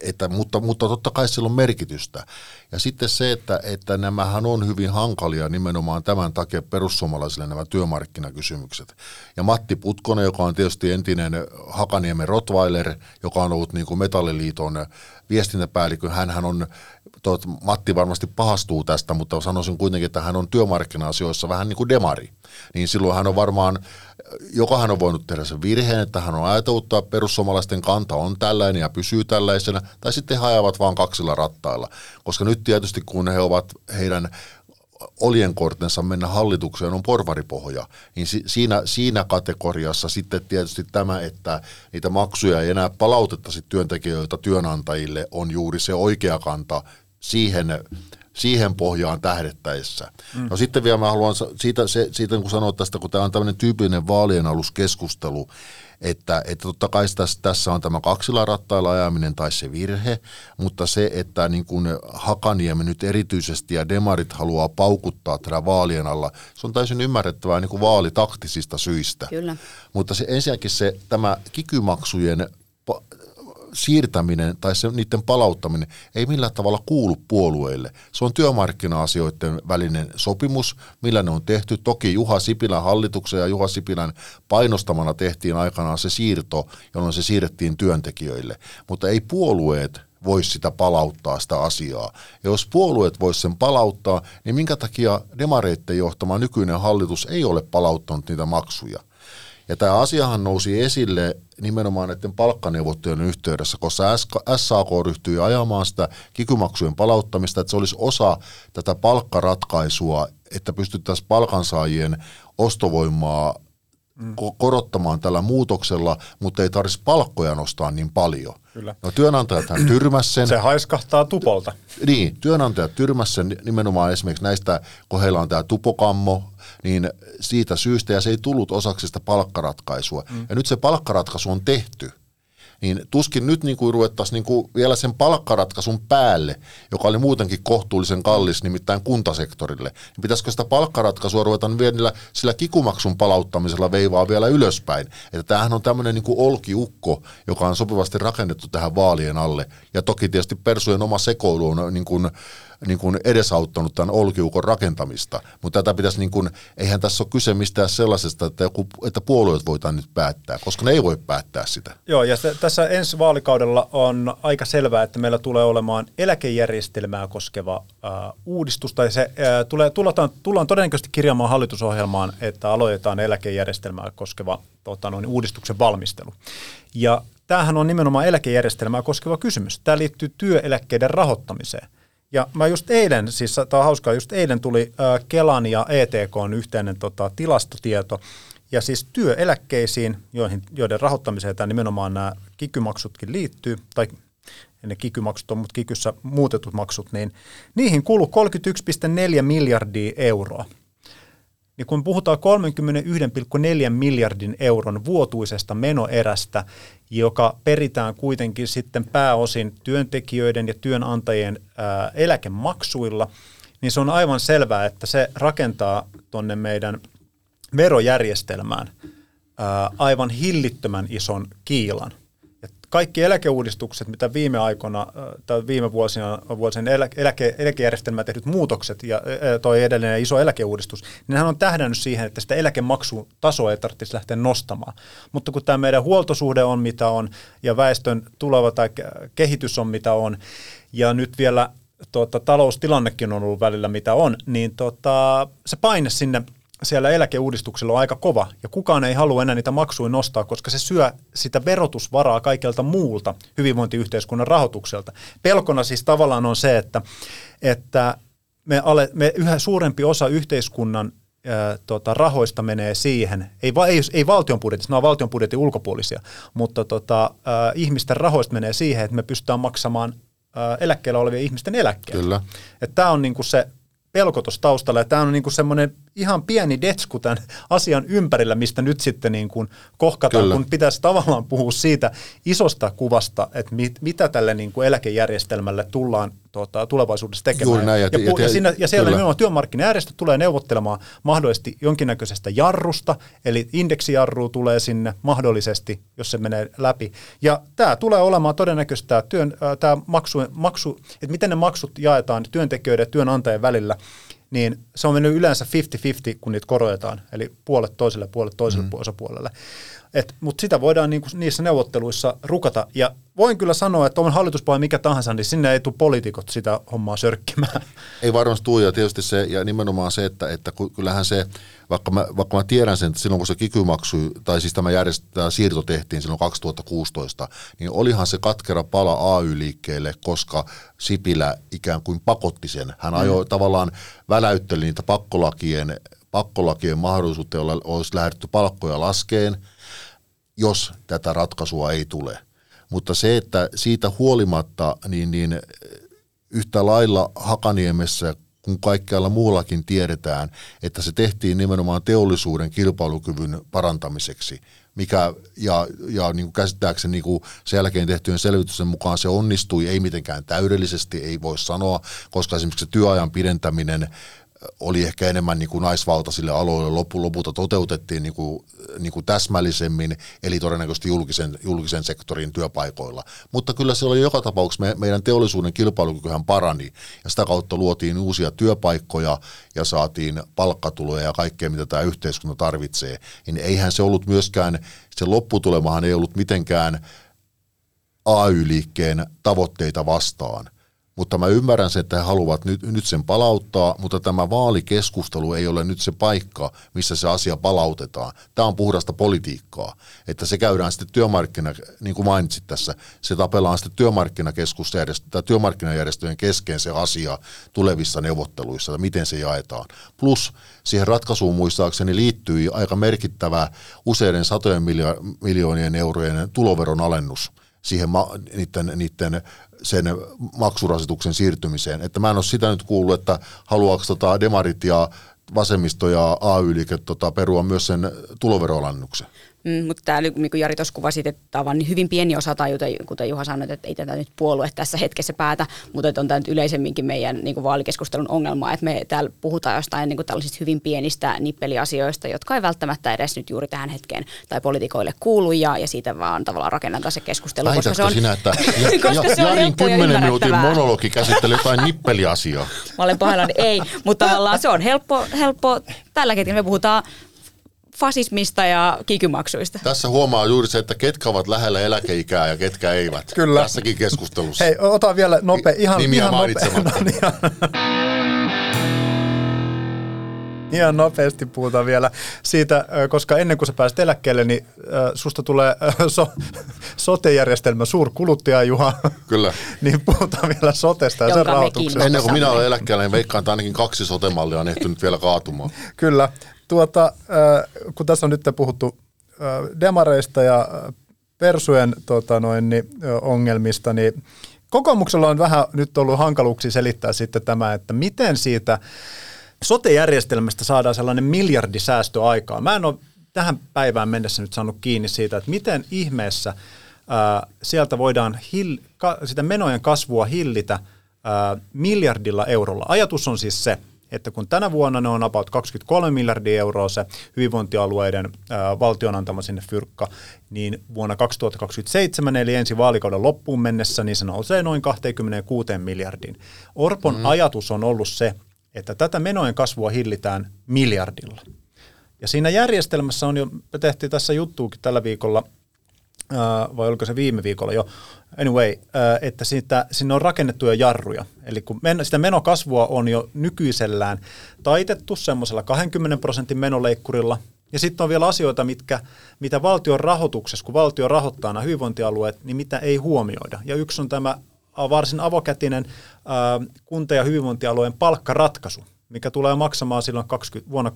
että, mutta, mutta totta kai sillä on merkitystä. Ja sitten se, että, että nämähän on hyvin hankalia nimenomaan tämän takia perussuomalaisille nämä työmarkkinakysymykset. Ja Matti Putkonen, joka on tietysti entinen Hakaniemen Rottweiler, joka on ollut niin kuin Metalliliiton viestintäpäällikkö, hän on Matti varmasti pahastuu tästä, mutta sanoisin kuitenkin, että hän on työmarkkina-asioissa vähän niin kuin demari. Niin silloin hän on varmaan, jokahan on voinut tehdä sen virheen, että hän on ajatellut, että perussuomalaisten kanta on tällainen ja pysyy tällaisena, tai sitten he ajavat vaan kaksilla rattailla. Koska nyt tietysti kun he ovat heidän oljenkortensa mennä hallitukseen on porvaripohja, niin si- siinä, siinä kategoriassa sitten tietysti tämä, että niitä maksuja ei enää palautettaisi työntekijöiltä työnantajille, on juuri se oikea kanta siihen, siihen pohjaan tähdettäessä. Mm. No sitten vielä mä haluan, siitä, se, siitä kun sanoa tästä, kun tämä on tämmöinen tyypillinen vaalien aluskeskustelu, että, että totta kai tässä, tässä on tämä kaksilla rattailla ajaminen tai se virhe, mutta se, että niin kuin Hakaniemi nyt erityisesti ja demarit haluaa paukuttaa tätä vaalien alla, se on täysin ymmärrettävää niin kuin vaalitaktisista syistä. Kyllä. Mutta se ensinnäkin se, tämä kikymaksujen siirtäminen tai se, niiden palauttaminen ei millään tavalla kuulu puolueille. Se on työmarkkina-asioiden välinen sopimus, millä ne on tehty. Toki Juha Sipilän hallituksen ja Juha Sipilän painostamana tehtiin aikanaan se siirto, jolloin se siirrettiin työntekijöille. Mutta ei puolueet voisi sitä palauttaa sitä asiaa. Ja jos puolueet voisi sen palauttaa, niin minkä takia demareitten johtama nykyinen hallitus ei ole palauttanut niitä maksuja? Ja tämä asiahan nousi esille nimenomaan näiden palkkaneuvottelujen yhteydessä, koska SAK ryhtyi ajamaan sitä kikymaksujen palauttamista, että se olisi osa tätä palkkaratkaisua, että pystyttäisiin palkansaajien ostovoimaa mm. korottamaan tällä muutoksella, mutta ei tarvitsisi palkkoja nostaa niin paljon. Kyllä. No työnantajathan tyrmäs sen. Se haiskahtaa tupolta. Niin, työnantajat tyrmäs sen nimenomaan esimerkiksi näistä, kun heillä on tämä tupokammo, niin siitä syystä, ja se ei tullut osaksi sitä palkkaratkaisua. Mm. Ja nyt se palkkaratkaisu on tehty niin tuskin nyt niin kuin ruvettaisiin niin kuin vielä sen palkkaratkaisun päälle, joka oli muutenkin kohtuullisen kallis, nimittäin kuntasektorille, niin pitäisikö sitä palkkaratkaisua ruveta vielä sillä kikumaksun palauttamisella veivaa vielä ylöspäin. Että tämähän on tämmöinen niin kuin olkiukko, joka on sopivasti rakennettu tähän vaalien alle. Ja toki tietysti Persujen oma sekoilu on niin kuin niin kuin edesauttanut tämän olkiukon rakentamista. Mutta tätä pitäisi, niin kuin, eihän tässä ole kyse mistään sellaisesta, että, joku, että puolueet voivat nyt päättää, koska ne ei voi päättää sitä. Joo, ja se, tässä ensi vaalikaudella on aika selvää, että meillä tulee olemaan eläkejärjestelmää koskeva äh, uudistus, tai se äh, tulee, tullaan, tullaan todennäköisesti kirjaamaan hallitusohjelmaan, että aloitetaan eläkejärjestelmää koskeva tota, noin, uudistuksen valmistelu. Ja tämähän on nimenomaan eläkejärjestelmää koskeva kysymys. Tämä liittyy työeläkkeiden rahoittamiseen. Ja mä just eilen, siis tämä on hauskaa, just eilen tuli Kelan ja ETK yhteinen tota, tilastotieto, ja siis työeläkkeisiin, joihin, joiden rahoittamiseen tämä nimenomaan nämä kikymaksutkin liittyy, tai ne kikymaksut on, mutta kikyssä muutetut maksut, niin niihin kuuluu 31,4 miljardia euroa niin kun puhutaan 31,4 miljardin euron vuotuisesta menoerästä, joka peritään kuitenkin sitten pääosin työntekijöiden ja työnantajien ää, eläkemaksuilla, niin se on aivan selvää, että se rakentaa tuonne meidän verojärjestelmään ää, aivan hillittömän ison kiilan – kaikki eläkeuudistukset, mitä viime aikoina tai viime vuosina vuosien eläke, eläkejärjestelmään tehdyt muutokset ja toi edellinen iso eläkeuudistus, niin hän on tähdännyt siihen, että sitä eläkemaksutasoa ei tarvitsisi lähteä nostamaan. Mutta kun tämä meidän huoltosuhde on mitä on ja väestön tuleva tai kehitys on mitä on ja nyt vielä tuota, taloustilannekin on ollut välillä mitä on, niin tota, se paine sinne siellä eläkeuudistuksella on aika kova, ja kukaan ei halua enää niitä maksuja nostaa, koska se syö sitä verotusvaraa kaikelta muulta hyvinvointiyhteiskunnan rahoitukselta. Pelkona siis tavallaan on se, että, että me, ale, me yhä suurempi osa yhteiskunnan ää, tota, rahoista menee siihen, ei, ei, ei valtion budjetissa, ne on valtion budjetin ulkopuolisia, mutta tota, ää, ihmisten rahoista menee siihen, että me pystytään maksamaan eläkkeellä olevien ihmisten. Kyllä. Tämä on niinku se pelko tuossa taustalla. Ja tämä on niinku semmoinen ihan pieni detsku tämän asian ympärillä, mistä nyt sitten niin kuin kohkataan, Kyllä. kun pitäisi tavallaan puhua siitä isosta kuvasta, että mit, mitä tälle niin kuin eläkejärjestelmälle tullaan tuota, tulevaisuudessa tekemään. Juuri näin, ja, ja, ja, ja, siinä, ja siellä nimenomaan työmarkkinajärjestöt tulee neuvottelemaan mahdollisesti jonkinnäköisestä jarrusta, eli indeksijarru tulee sinne mahdollisesti, jos se menee läpi. Ja tämä tulee olemaan todennäköisesti tämä, työn, tämä maksu, maksu, että miten ne maksut jaetaan työntekijöiden ja työnantajien välillä, niin se on mennyt yleensä 50-50, kun niitä korotetaan, eli puolet toiselle puolet toiselle mm. osapuolelle. Mutta sitä voidaan niinku niissä neuvotteluissa rukata, ja voin kyllä sanoa, että on hallituspuolella mikä tahansa, niin sinne ei tule poliitikot sitä hommaa sörkkimään. Ei varmasti tule, ja tietysti se, ja nimenomaan se, että, että kyllähän se, vaikka mä, vaikka mä tiedän sen, että silloin kun se kikymaksu, tai siis tämä, järjest, tämä siirto tehtiin silloin 2016, niin olihan se katkera pala AY-liikkeelle, koska Sipilä ikään kuin pakotti sen. Hän ajoi mm. tavallaan, väläytteli niitä pakkolakien, pakkolakien mahdollisuutta, jolla olisi lähdetty palkkoja laskeen, jos tätä ratkaisua ei tule. Mutta se, että siitä huolimatta, niin, niin yhtä lailla Hakaniemessä kun kaikkialla muullakin tiedetään, että se tehtiin nimenomaan teollisuuden kilpailukyvyn parantamiseksi, mikä, ja, ja niin kuin käsittääkseni niin kuin sen jälkeen tehtyjen selvitysten mukaan se onnistui, ei mitenkään täydellisesti, ei voi sanoa, koska esimerkiksi se työajan pidentäminen oli ehkä enemmän niin kuin naisvaltaisille aloille. Lopun lopulta toteutettiin niin kuin, niin kuin täsmällisemmin, eli todennäköisesti julkisen, julkisen sektorin työpaikoilla. Mutta kyllä se oli joka tapauksessa, me, meidän teollisuuden kilpailukykyhän parani, ja sitä kautta luotiin uusia työpaikkoja, ja saatiin palkkatuloja ja kaikkea, mitä tämä yhteiskunta tarvitsee. Niin eihän se ollut myöskään, se lopputulemahan ei ollut mitenkään AY-liikkeen tavoitteita vastaan mutta mä ymmärrän sen, että he haluavat nyt, nyt sen palauttaa, mutta tämä vaalikeskustelu ei ole nyt se paikka, missä se asia palautetaan. Tämä on puhdasta politiikkaa, että se käydään sitten työmarkkina, niin kuin mainitsit tässä, se tapellaan sitten työmarkkinakeskusjärjestö, työmarkkinajärjestöjen kesken se asia tulevissa neuvotteluissa, että miten se jaetaan. Plus siihen ratkaisuun muistaakseni liittyy aika merkittävä useiden satojen miljoonien eurojen tuloveron alennus siihen ma- niiden, niiden sen maksurasituksen siirtymiseen. Että mä en ole sitä nyt kuullut, että haluaako tota demarit ja vasemmisto ja AY-liike tota, perua myös sen tuloveroalennuksen. Mm, mutta tämä, niin kuin Jari tuossa kuvasit, että tämä on vain hyvin pieni osa, tai kuten Juha sanoi, että ei tätä nyt puolue tässä hetkessä päätä, mutta että on tämä nyt yleisemminkin meidän niin kuin vaalikeskustelun ongelma, että me täällä puhutaan jostain niin kuin tällaisista hyvin pienistä nippeliasioista, jotka ei välttämättä edes nyt juuri tähän hetkeen tai poliitikoille kuulu, ja, ja siitä vaan tavallaan rakennetaan se keskustelu. koska se on, sinä, että ja, koska ja, se on Jarin kymmenen minuutin monologi käsitteli jotain nippeliasiaa? Mä olen pahoillani, ei, mutta tavallaan se on helppo, helppo tällä hetkellä me puhutaan fasismista ja kikymaksuista. Tässä huomaa juuri se, että ketkä ovat lähellä eläkeikää ja ketkä eivät. Kyllä. Tässäkin keskustelussa. Hei, ota vielä nopea, ihan, Nimiä ihan nopea. No, niin, ihan nopeasti puhutaan vielä siitä, koska ennen kuin sä pääset eläkkeelle, niin susta tulee so, sote-järjestelmä suurkuluttaja, Juha. Kyllä. niin puhutaan vielä sotesta ja sen rahoituksesta. Ennen kuin minä olen eläkkeellä, niin veikkaan, että ainakin kaksi sotemallia on ehtynyt vielä kaatumaan. Kyllä. Tuota, kun tässä on nyt puhuttu demareista ja persujen tota noin, niin, ongelmista, niin kokoomuksella on vähän nyt ollut hankaluuksia selittää sitten tämä, että miten siitä sote-järjestelmästä saadaan sellainen miljardisäästö aikaa. Mä en ole tähän päivään mennessä nyt saanut kiinni siitä, että miten ihmeessä ää, sieltä voidaan hill, ka, sitä menojen kasvua hillitä ää, miljardilla eurolla. Ajatus on siis se, että kun tänä vuonna ne on about 23 miljardia euroa se hyvinvointialueiden ää, valtion antama sinne fyrkka, niin vuonna 2027 eli ensi vaalikauden loppuun mennessä niin se nousee noin 26 miljardin. Orpon mm. ajatus on ollut se, että tätä menojen kasvua hillitään miljardilla. Ja siinä järjestelmässä on jo, me tehtiin tässä juttuukin tällä viikolla, vai oliko se viime viikolla jo, anyway, että siitä, sinne on rakennettu jo jarruja. Eli kun men, sitä menokasvua on jo nykyisellään taitettu semmoisella 20 prosentin menoleikkurilla, ja sitten on vielä asioita, mitkä, mitä valtion rahoituksessa, kun valtio rahoittaa nämä hyvinvointialueet, niin mitä ei huomioida. Ja yksi on tämä varsin avokätinen kunta- ja hyvinvointialueen palkkaratkaisu, mikä tulee maksamaan silloin 20, vuonna,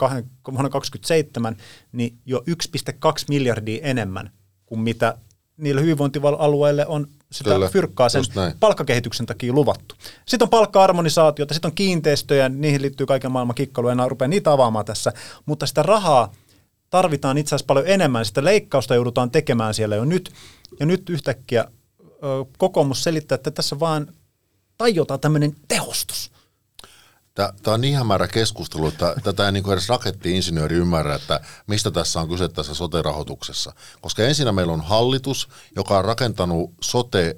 vuonna 2027 niin jo 1,2 miljardia enemmän kuin mitä niille hyvinvointialueille on sitä Kyllä, fyrkkaa sen palkkakehityksen takia luvattu. Sitten on palkka-harmonisaatiota, sitten on kiinteistöjä, niihin liittyy kaiken maailman kikkailu, en rupea niitä avaamaan tässä, mutta sitä rahaa tarvitaan itse asiassa paljon enemmän, sitä leikkausta joudutaan tekemään siellä jo nyt, ja nyt yhtäkkiä kokoomus selittää, että tässä vaan tajotaan tämmöinen tehostus. Tämä on niin hämärä keskustelu, että tätä ei niin edes rakettiinsinööri ymmärrä, että mistä tässä on kyse tässä sote-rahoituksessa. Koska ensinnä meillä on hallitus, joka on rakentanut sote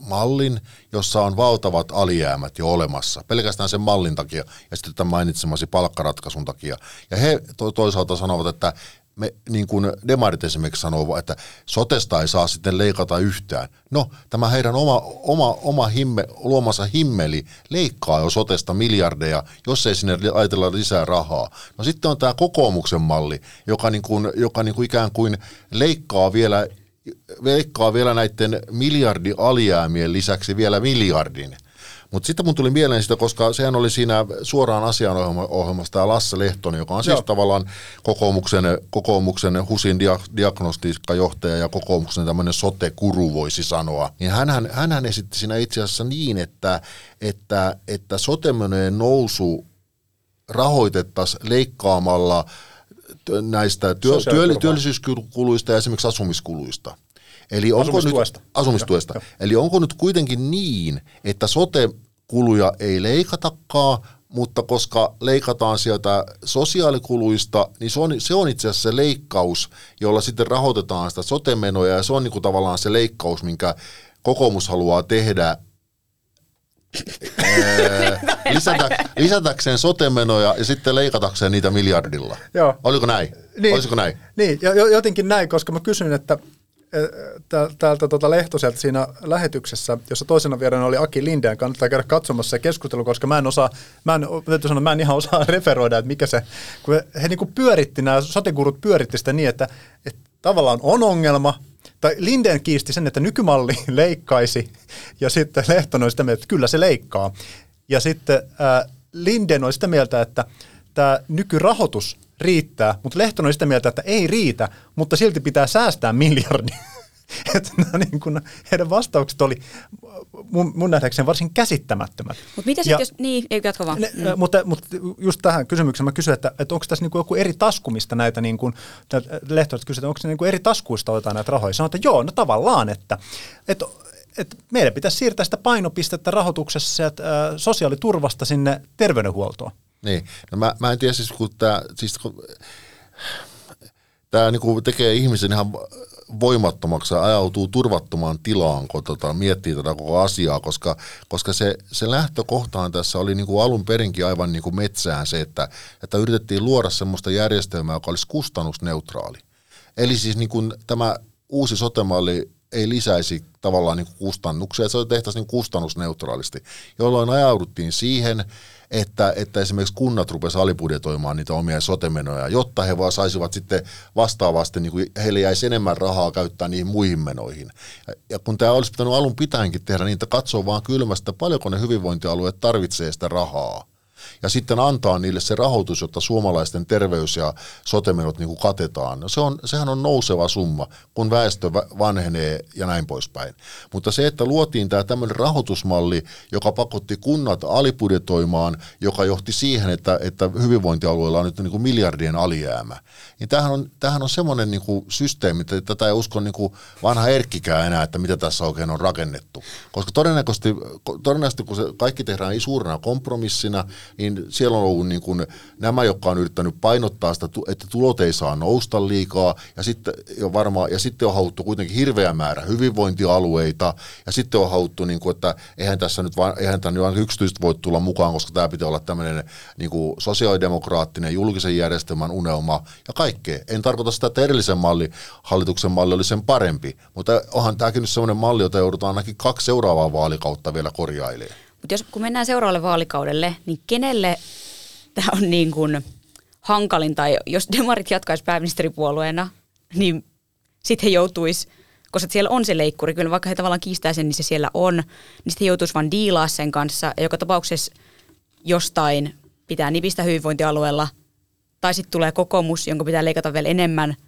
mallin, jossa on valtavat alijäämät jo olemassa, pelkästään sen mallin takia ja sitten tämän mainitsemasi palkkaratkaisun takia. Ja he to- toisaalta sanovat, että me, niin kuin demarit esimerkiksi sanoo, että sotesta ei saa sitten leikata yhtään. No, tämä heidän oma, oma, oma himme, luomansa himmeli leikkaa jo sotesta miljardeja, jos ei sinne ajatella lisää rahaa. No sitten on tämä kokoomuksen malli, joka, niin kuin, joka niin kuin ikään kuin leikkaa vielä, leikkaa vielä näiden miljardi alijäämien lisäksi vielä miljardin. Mutta sitten mun tuli mieleen sitä, koska sehän oli siinä suoraan asianohjelmasta tämä Lasse Lehtonen, joka on siis Joo. siis tavallaan kokoomuksen, kokoomuksen HUSin dia, diagnostiikkajohtaja ja kokoomuksen tämmöinen sote-kuru voisi sanoa. Niin hänhän, hänhän esitti siinä itse asiassa niin, että, että, että sote nousu rahoitettaisiin leikkaamalla näistä työ, työ, työllisyyskuluista ja esimerkiksi asumiskuluista. Eli onko asumistuesta. Nyt, asumistuesta. Eli onko nyt kuitenkin niin, että sote-kuluja ei leikatakaan, mutta koska leikataan sieltä sosiaalikuluista, niin se on, se on itse asiassa se leikkaus, jolla sitten rahoitetaan sitä sote-menoja, ja se on niin kuin tavallaan se leikkaus, minkä kokoomus haluaa tehdä lisätä, lisätäkseen sotemenoja ja sitten leikatakseen niitä miljardilla. Joo. Oliko näin? Niin, Olisiko näin? Niin, jotenkin näin, koska mä kysyin, että täältä tuota Lehtoselta siinä lähetyksessä, jossa toisena vieraana oli Aki Lindeen, kannattaa käydä katsomassa se keskustelu, koska mä en osaa, mä en, sanoa, mä en ihan osaa referoida, että mikä se, kun he, he niin kuin pyöritti, nämä sotikurut pyöritti sitä niin, että, että tavallaan on ongelma, tai Lindeen kiisti sen, että nykymalli leikkaisi, ja sitten Lehtonen oli sitä mieltä, että kyllä se leikkaa. Ja sitten äh, Linden oli sitä mieltä, että tämä nykyrahoitus riittää, mutta Lehtonen on sitä mieltä, että ei riitä, mutta silti pitää säästää miljardi. että niin kun, heidän vastaukset oli mun, mun nähdäkseni varsin käsittämättömät. Mutta mitä sitten, jos, niin, ei jatko vaan. Ne, mm. mutta, mutta just tähän kysymykseen mä kysyin, että, että onko tässä niin kuin joku eri taskumista näitä, niin kuin, lehtorit kysyivät, että onko se niin kuin eri taskuista otetaan näitä rahoja. Sanoin, että joo, no tavallaan, että, että että meidän pitäisi siirtää sitä painopistettä rahoituksessa ä, sosiaaliturvasta sinne terveydenhuoltoon. Niin, no mä, mä en tiedä siis kun tämä, siis niinku tekee ihmisen ihan voimattomaksi ja ajautuu turvattomaan tilaan, kun tota, miettii tätä koko asiaa, koska, koska se, se lähtökohtaan tässä oli niinku alun perinkin aivan niinku metsään se, että, että yritettiin luoda sellaista järjestelmää, joka olisi kustannusneutraali. Eli siis niinku tämä uusi sotemalli ei lisäisi tavallaan niinku kustannuksia, että se tehtäisiin niinku kustannusneutraalisti, jolloin ajauduttiin siihen, että, että esimerkiksi kunnat rupesivat alibudjetoimaan niitä omia sotemenoja, jotta he vaan saisivat sitten vastaavasti, niin kuin heille jäisi enemmän rahaa käyttää niihin muihin menoihin. Ja, kun tämä olisi pitänyt alun pitäenkin tehdä, niin katsoo vaan kylmästä, paljonko ne hyvinvointialueet tarvitsee sitä rahaa ja sitten antaa niille se rahoitus, jotta suomalaisten terveys- ja sotemenot niin kuin katetaan. No se on, sehän on nouseva summa, kun väestö vanhenee ja näin poispäin. Mutta se, että luotiin tämä tämmöinen rahoitusmalli, joka pakotti kunnat alibudjetoimaan, joka johti siihen, että, että hyvinvointialueilla on nyt niin kuin miljardien alijäämä, niin tämähän on, tämähän on semmoinen niin kuin systeemi, että tätä ei usko niin kuin vanha Erkkikään enää, että mitä tässä oikein on rakennettu. Koska todennäköisesti, todennäköisesti kun se kaikki tehdään suurena kompromissina, niin siellä on ollut niin kuin nämä, jotka on yrittänyt painottaa sitä, että tulot ei saa nousta liikaa, ja sitten, jo varmaan, ja sitten on haluttu kuitenkin hirveä määrä hyvinvointialueita, ja sitten on haluttu, niin kuin, että eihän tässä nyt vain, eihän tämä nyt yksityiset voi tulla mukaan, koska tämä pitää olla tämmöinen niin kuin sosiaalidemokraattinen julkisen järjestelmän unelma, ja kaikkea. En tarkoita sitä, että edellisen malli, hallituksen malli oli sen parempi, mutta onhan tämäkin nyt sellainen malli, jota joudutaan ainakin kaksi seuraavaa vaalikautta vielä korjailemaan. Mutta jos kun mennään seuraavalle vaalikaudelle, niin kenelle tämä on niin kuin hankalin, tai jos demarit jatkaisi pääministeripuolueena, niin sitten he joutuisi, koska siellä on se leikkuri, kyllä vaikka he tavallaan kiistää sen, niin se siellä on, niin sitten joutuisi vaan diilaa sen kanssa, ja joka tapauksessa jostain pitää nipistä hyvinvointialueella, tai sitten tulee kokoomus, jonka pitää leikata vielä enemmän –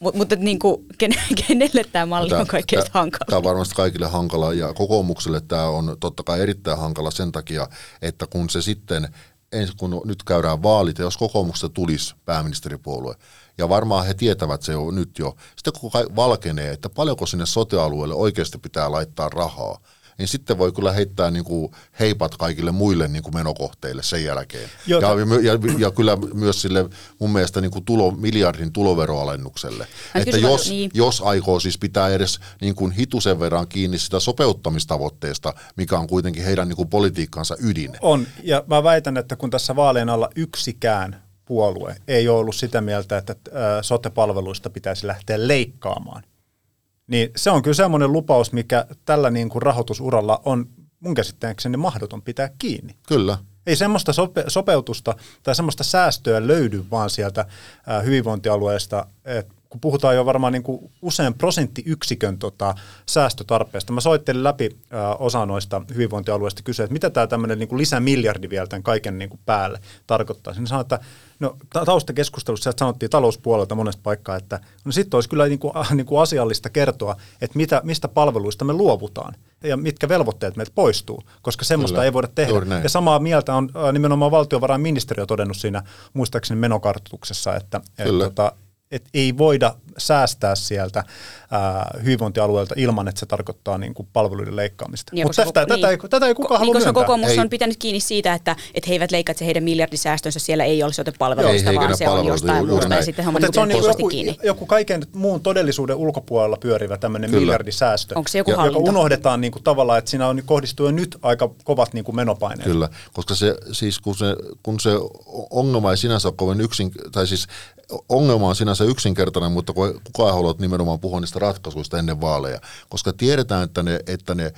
Mut, mutta niin kuin, kenelle tämä malli tämä, on kaikkein hankala? Tämä on varmasti kaikille hankala ja kokoomukselle tämä on totta kai erittäin hankala sen takia, että kun se sitten, ensin kun nyt käydään vaalit ja jos kokoomuksesta tulisi pääministeripuolue, ja varmaan he tietävät se jo nyt jo, sitten kun valkenee, että paljonko sinne sotealueelle oikeasti pitää laittaa rahaa, niin sitten voi kyllä heittää niin kuin heipat kaikille muille niin kuin menokohteille sen jälkeen. Ja, ja, ja, kyllä myös sille mun mielestä niin kuin tulo, miljardin tuloveroalennukselle. Mä että jos, niin. jos aikoo siis pitää edes niin kuin hitusen verran kiinni sitä sopeuttamistavoitteesta, mikä on kuitenkin heidän niin kuin politiikkansa ydin. On, ja mä väitän, että kun tässä vaalien alla yksikään puolue ei ole ollut sitä mieltä, että ää, sote-palveluista pitäisi lähteä leikkaamaan, niin se on kyllä semmoinen lupaus, mikä tällä niin kuin rahoitusuralla on mun käsittääkseni mahdoton pitää kiinni. Kyllä. Ei semmoista sope- sopeutusta tai semmoista säästöä löydy vaan sieltä ää, hyvinvointialueesta, että kun puhutaan jo varmaan niin kuin usein prosenttiyksikön tota, säästötarpeesta. Mä soittelin läpi ää, osa noista hyvinvointialueista kysyä, että mitä tämä tämmöinen niin lisämiljardi vielä tämän kaiken niin kuin päälle tarkoittaa. Sinne sanoin, että no, ta- taustakeskustelussa sanottiin talouspuolelta monesta paikkaa, että no sitten olisi kyllä niin kuin, niin kuin asiallista kertoa, että mitä, mistä palveluista me luovutaan ja mitkä velvoitteet meiltä poistuu, koska semmoista Kyllä, ei voida tehdä. Ja samaa mieltä on ää, nimenomaan valtiovarainministeriö todennut siinä muistaakseni menokartoituksessa, että, että Kyllä. tota, et ei voida säästää sieltä ää, hyvinvointialueelta ilman, että se tarkoittaa niin kuin palveluiden leikkaamista. Ja Mutta tätä, koko- tätä, ei, tätä ei kukaan niin, halua koska myöntää. kokoomus Ei. on pitänyt kiinni siitä, että, että he eivät leikkaa, että se heidän miljardisäästönsä siellä ei ole Ei sote-palveluista, heikennä vaan se on jostain juuri muusta ja sitten homma Mutta niin et se on niin joku, kiinni. joku kaiken muun todellisuuden ulkopuolella pyörivä tämmöinen Kyllä. miljardisäästö, Onko se joku joka hallinto? unohdetaan niin kuin tavallaan, että siinä on, kohdistuu jo nyt aika kovat niin kuin menopaineet. Kyllä, koska se, siis kun, se, kun se ongelma ei sinänsä ole kovin yksin, tai siis ongelma on sinänsä yksinkertainen, mutta kukaan ei halua nimenomaan puhua niistä ratkaisuista ennen vaaleja, koska tiedetään, että ne, että ne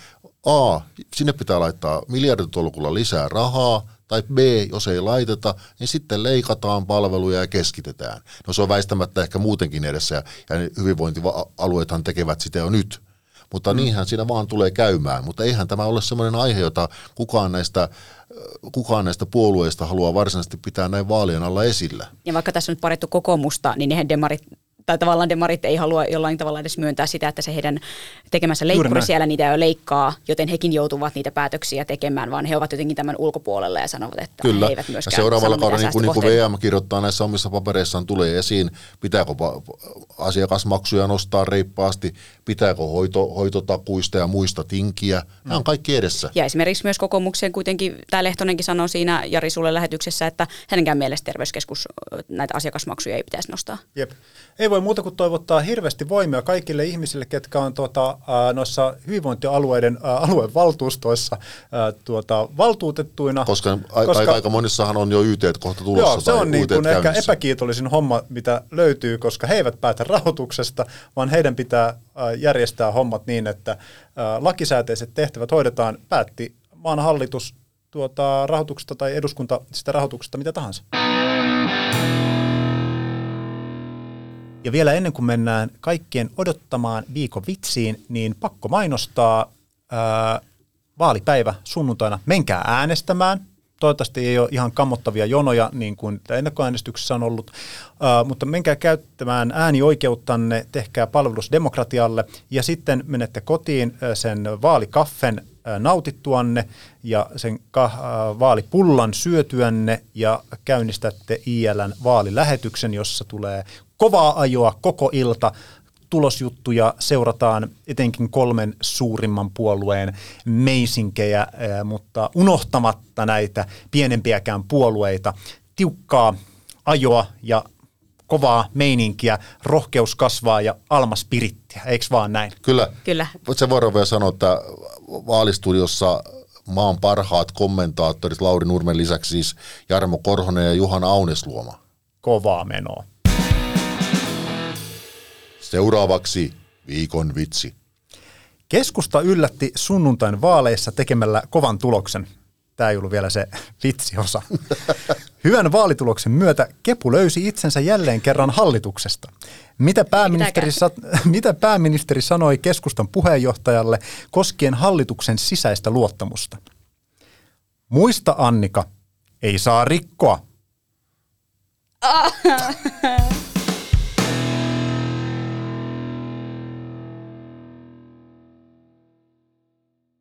A, sinne pitää laittaa miljarditolkulla lisää rahaa, tai B, jos ei laiteta, niin sitten leikataan palveluja ja keskitetään. No se on väistämättä ehkä muutenkin edessä, ja, hyvinvointialueethan tekevät sitä jo nyt. Mutta mm. niinhän siinä vaan tulee käymään. Mutta eihän tämä ole sellainen aihe, jota kukaan näistä, kukaan näistä puolueista haluaa varsinaisesti pitää näin vaalien alla esillä. Ja vaikka tässä on nyt parittu kokoomusta, niin nehän demarit tai tavallaan demarit ei halua jollain tavalla edes myöntää sitä, että se heidän tekemänsä Juuri leikkuri siellä niitä jo leikkaa, joten hekin joutuvat niitä päätöksiä tekemään, vaan he ovat jotenkin tämän ulkopuolella ja sanovat, että Kyllä. he eivät ja myöskään seuraavalla sano mitään kaudella, niin kuin, niin kuin. VM kirjoittaa näissä omissa papereissaan, tulee esiin, pitääkö asiakasmaksuja nostaa reippaasti, pitääkö hoito, hoitotakuista ja muista tinkiä. Nämä on kaikki edessä. Ja esimerkiksi myös kokoomuksen kuitenkin, tämä Lehtonenkin sanoi siinä Jari sulle lähetyksessä, että hänenkään mielestä terveyskeskus näitä asiakasmaksuja ei pitäisi nostaa. Jep. Ei voi muuta kuin toivottaa hirveästi voimia kaikille ihmisille, ketkä on tuota, noissa hyvinvointialueiden aluevaltuustoissa tuota, valtuutettuina. Koska, a- koska aika, monissahan on jo YT kohta tulossa. Joo, se on niin kuin ehkä epäkiitollisin homma, mitä löytyy, koska he eivät päätä rahoituksesta, vaan heidän pitää ää, järjestää hommat niin, että ää, lakisääteiset tehtävät hoidetaan, päätti maan hallitus tuota, rahoituksesta tai eduskunta sitä rahoituksesta, mitä tahansa. Ja vielä ennen kuin mennään kaikkien odottamaan viikon vitsiin, niin pakko mainostaa ää, vaalipäivä sunnuntaina. Menkää äänestämään. Toivottavasti ei ole ihan kammottavia jonoja, niin kuin ennakkoäänestyksessä on ollut, ää, mutta menkää käyttämään äänioikeuttanne, tehkää palvelus demokratialle ja sitten menette kotiin sen vaalikaffen nautittuanne ja sen vaalipullan syötyänne ja käynnistätte ILN vaalilähetyksen, jossa tulee kovaa ajoa koko ilta. Tulosjuttuja seurataan etenkin kolmen suurimman puolueen meisinkejä, ää, mutta unohtamatta näitä pienempiäkään puolueita. Tiukkaa ajoa ja kovaa meininkiä, rohkeus kasvaa ja almaspirittiä, eikö vaan näin? Kyllä. Kyllä. Sen voidaan vielä sanoa, että vaalistudiossa maan parhaat kommentaattorit Lauri Nurmen lisäksi siis Jarmo Korhonen ja Juhana Aunesluoma. Kovaa menoa. Seuraavaksi viikon vitsi. Keskusta yllätti sunnuntain vaaleissa tekemällä kovan tuloksen. Tämä ei ollut vielä se vitsiosa. Hyvän vaalituloksen myötä Kepu löysi itsensä jälleen kerran hallituksesta. Mitä pääministeri, sa- mitä pääministeri sanoi keskustan puheenjohtajalle koskien hallituksen sisäistä luottamusta? Muista Annika, ei saa rikkoa.